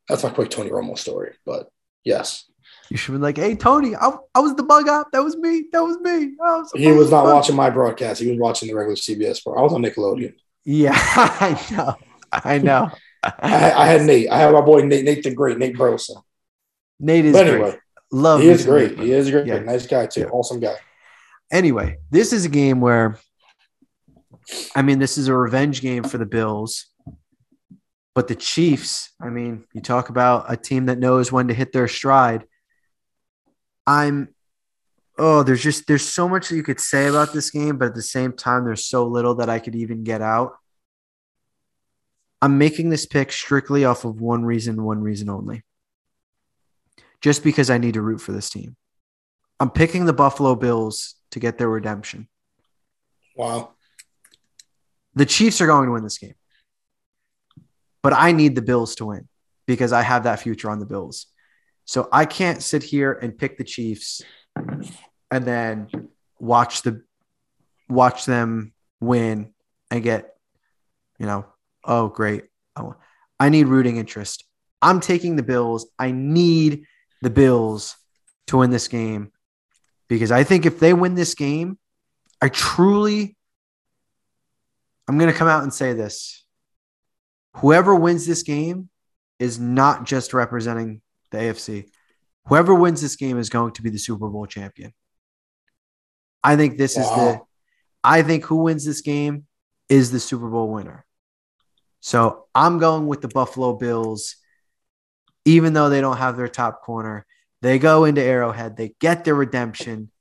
That's not quite Tony Romo story, but yes. You should be like, "Hey, Tony, I, I was the bug out. That was me. That was me." Was, he was not watching my broadcast. He was watching the regular CBS. Part. I was on Nickelodeon. Yeah, I know. I know. I, I, had Nate. I had my boy Nate, Nate the Great, Nate Burleson. Nate is but anyway. Great. Love. He is great. Nate, he is great. Yeah. Nice guy too. Yeah. Awesome guy. Anyway, this is a game where, I mean, this is a revenge game for the Bills. But the Chiefs, I mean, you talk about a team that knows when to hit their stride. I'm oh, there's just there's so much that you could say about this game, but at the same time, there's so little that I could even get out. I'm making this pick strictly off of one reason, one reason only. Just because I need to root for this team. I'm picking the Buffalo Bills to get their redemption. Wow. The Chiefs are going to win this game. But I need the Bills to win because I have that future on the Bills. So I can't sit here and pick the Chiefs and then watch the watch them win and get, you know, oh great. Oh, I need rooting interest. I'm taking the Bills. I need the Bills to win this game because I think if they win this game, I truly I'm going to come out and say this. Whoever wins this game is not just representing the AFC. Whoever wins this game is going to be the Super Bowl champion. I think this wow. is the I think who wins this game is the Super Bowl winner. So I'm going with the Buffalo Bills, even though they don't have their top corner. They go into Arrowhead, they get their redemption.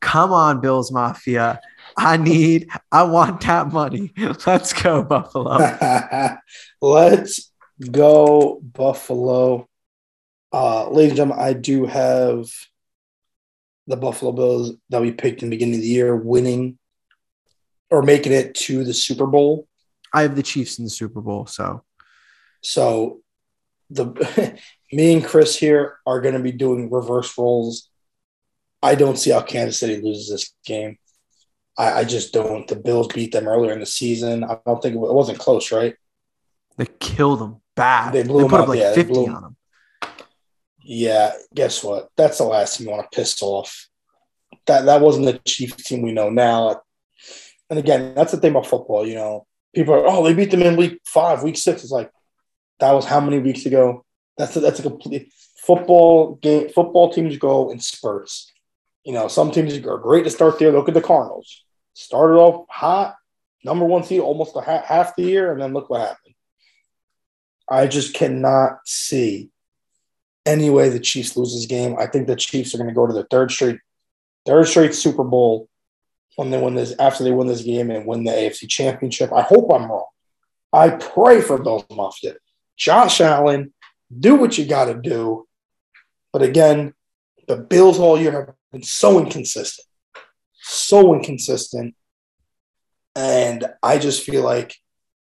Come on, Bills Mafia. I need, I want that money. Let's go, Buffalo. Let's go, Buffalo. Uh, ladies and gentlemen, I do have the Buffalo Bills that we picked in the beginning of the year winning or making it to the Super Bowl. I have the Chiefs in the Super Bowl, so so the me and Chris here are going to be doing reverse roles. I don't see how Kansas City loses this game. I, I, just don't. The Bills beat them earlier in the season. I don't think it, it wasn't close, right? They killed them bad. They, blew they put up, up like yeah, 50 on them. Yeah, guess what? That's the last team you want to piss off. That that wasn't the Chiefs team we know now. And again, that's the thing about football. You know, people are, oh, they beat them in week five, week six. It's like that was how many weeks ago? That's a, that's a complete football game. Football teams go in spurts. You know, some teams are great to start there. Look at the Cardinals. Started off hot, number one seed almost a ha- half the year, and then look what happened. I just cannot see any way the Chiefs lose this game. I think the Chiefs are going to go to the third straight, third straight Super Bowl when they win this after they win this game and win the AFC Championship. I hope I'm wrong. I pray for Bills Mafia. Josh Allen, do what you got to do. But again, the Bills all year have been so inconsistent, so inconsistent. And I just feel like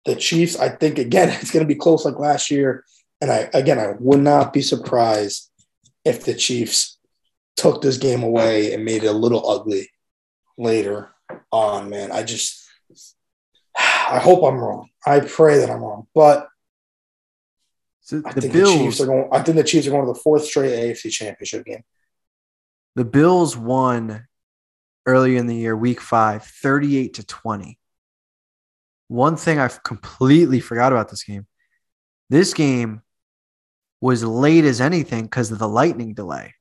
the Chiefs, I think, again, it's going to be close like last year. And I, again, I would not be surprised if the Chiefs took this game away and made it a little ugly later on, man. I just, I hope I'm wrong. I pray that I'm wrong. But So I the think the Chiefs are going, I think the Chiefs are going to the fourth straight AFC championship game. the Bills won earlier in the year, week five, 38 to 20. One thing I've completely forgot about this game. This game was late as anything because of the lightning delay.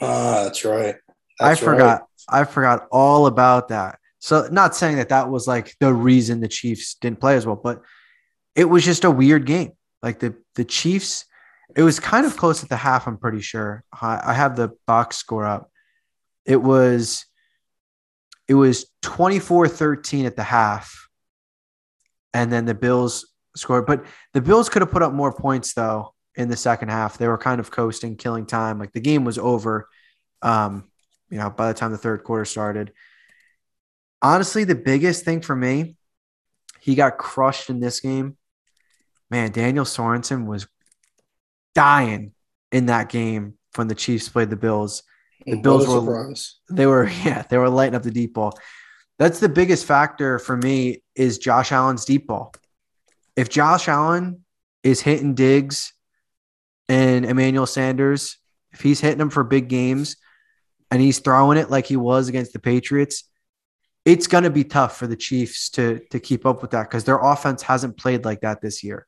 Ah, that's right. I That's right. forgot. I forgot all about that. So, not saying that that was like the reason the Chiefs didn't play as well, but it was just a weird game. Like the the Chiefs, it was kind of close at the half. I'm pretty sure. I, I have the box score up. It was, it was 24-13 at the half, and then the Bills scored. But the Bills could have put up more points though in the second half. They were kind of coasting, killing time. Like the game was over. Um, you know, by the time the third quarter started. Honestly, the biggest thing for me, he got crushed in this game. Man, Daniel Sorensen was dying in that game when the Chiefs played the Bills. The What Bills were surprise. they were yeah, they were lighting up the deep ball. That's the biggest factor for me is Josh Allen's deep ball. If Josh Allen is hitting Diggs and Emmanuel Sanders, if he's hitting them for big games and he's throwing it like he was against the Patriots, it's going to be tough for the Chiefs to to keep up with that because their offense hasn't played like that this year.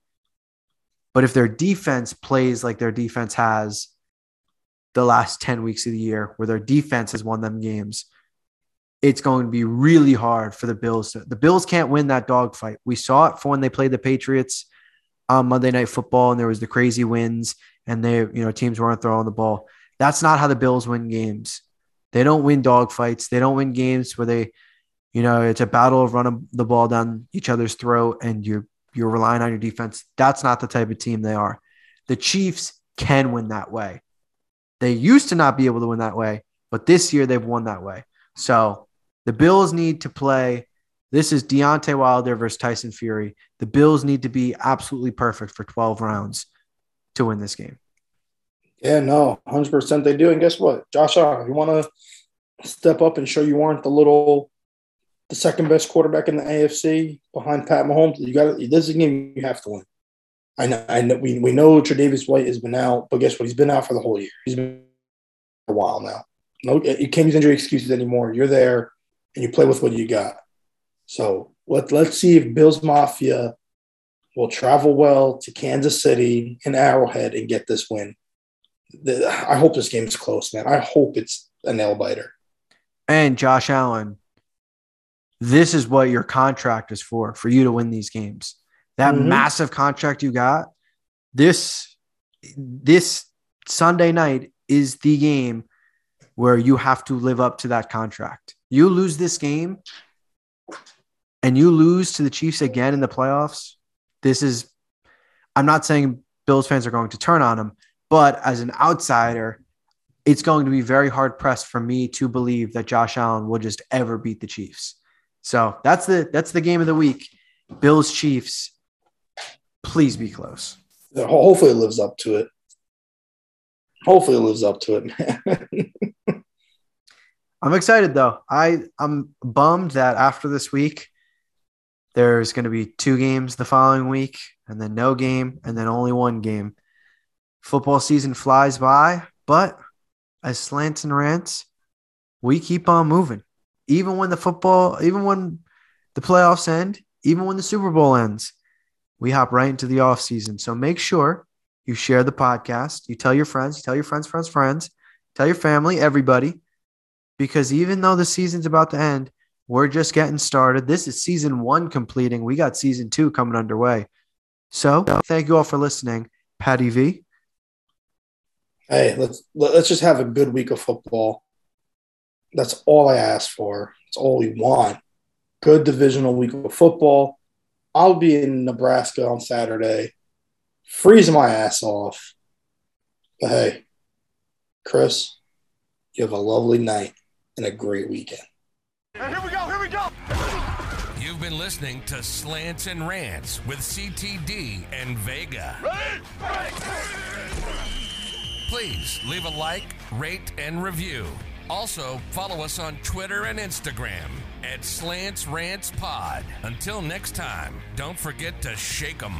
But if their defense plays like their defense has the last 10 weeks of the year, where their defense has won them games, it's going to be really hard for the Bills. The Bills can't win that dogfight. We saw it for when they played the Patriots on Monday Night Football, and there was the crazy wins, and they, you know, teams weren't throwing the ball. That's not how the Bills win games. They don't win dogfights. They don't win games where they, you know, it's a battle of running the ball down each other's throat, and you're you're relying on your defense. That's not the type of team they are. The Chiefs can win that way. They used to not be able to win that way, but this year they've won that way. So the Bills need to play. This is Deontay Wilder versus Tyson Fury. The Bills need to be absolutely perfect for 12 rounds to win this game. Yeah, no, 100% they do. And guess what? Josh Allen, you want to step up and show you aren't the little, the second best quarterback in the AFC behind Pat Mahomes. You got this is a game you have to win. I know, I know we, we know Tre'Davious White has been out, but guess what? He's been out for the whole year. He's been a while now. No, you can't use injury excuses anymore. You're there and you play with what you got. So let, let's see if Bills Mafia will travel well to Kansas City and Arrowhead and get this win the, I hope this game's close, man. I hope it's a nail biter. And Josh Allen, this is what your contract is for, for you to win these games. That Mhm. massive contract you got, this this Sunday night is the game where you have to live up to that contract. You lose this game and you lose to the Chiefs again in the playoffs. This is I'm not saying Bills fans are going to turn on them, but as an outsider, it's going to be very hard pressed for me to believe that Josh Allen will just ever beat the Chiefs. So that's the that's the game of the week. Bills Chiefs. Please be close. Ho- Hopefully, it lives up to it. Hopefully, it lives up to it, man. I'm excited though. I I'm bummed that after this week there's going to be two games the following week and then no game and then only one game. Football season flies by, but as slants and rants, we keep on moving. Even when the football, even when the playoffs end, even when the Super Bowl ends, we hop right into the off season. So make sure you share the podcast, you tell your friends, you tell your friends, friends, friends, tell your family, everybody because even though the season's about to end, we're just getting started. This is season one completing. We got season two coming underway. So thank you all for listening. Patty V. Hey, let's let's just have a good week of football. That's all I ask for. It's all we want. Good divisional week of football. I'll be in Nebraska on Saturday, freezing my ass off. But hey, Chris, you have a lovely night and a great weekend. Here we go, here we go. You've been listening to Slants and Rants with CTD and Vega. Please leave a like, rate, and review. Also, follow us on Twitter and Instagram at Slants Rants Pod. Until next time, don't forget to shake 'em.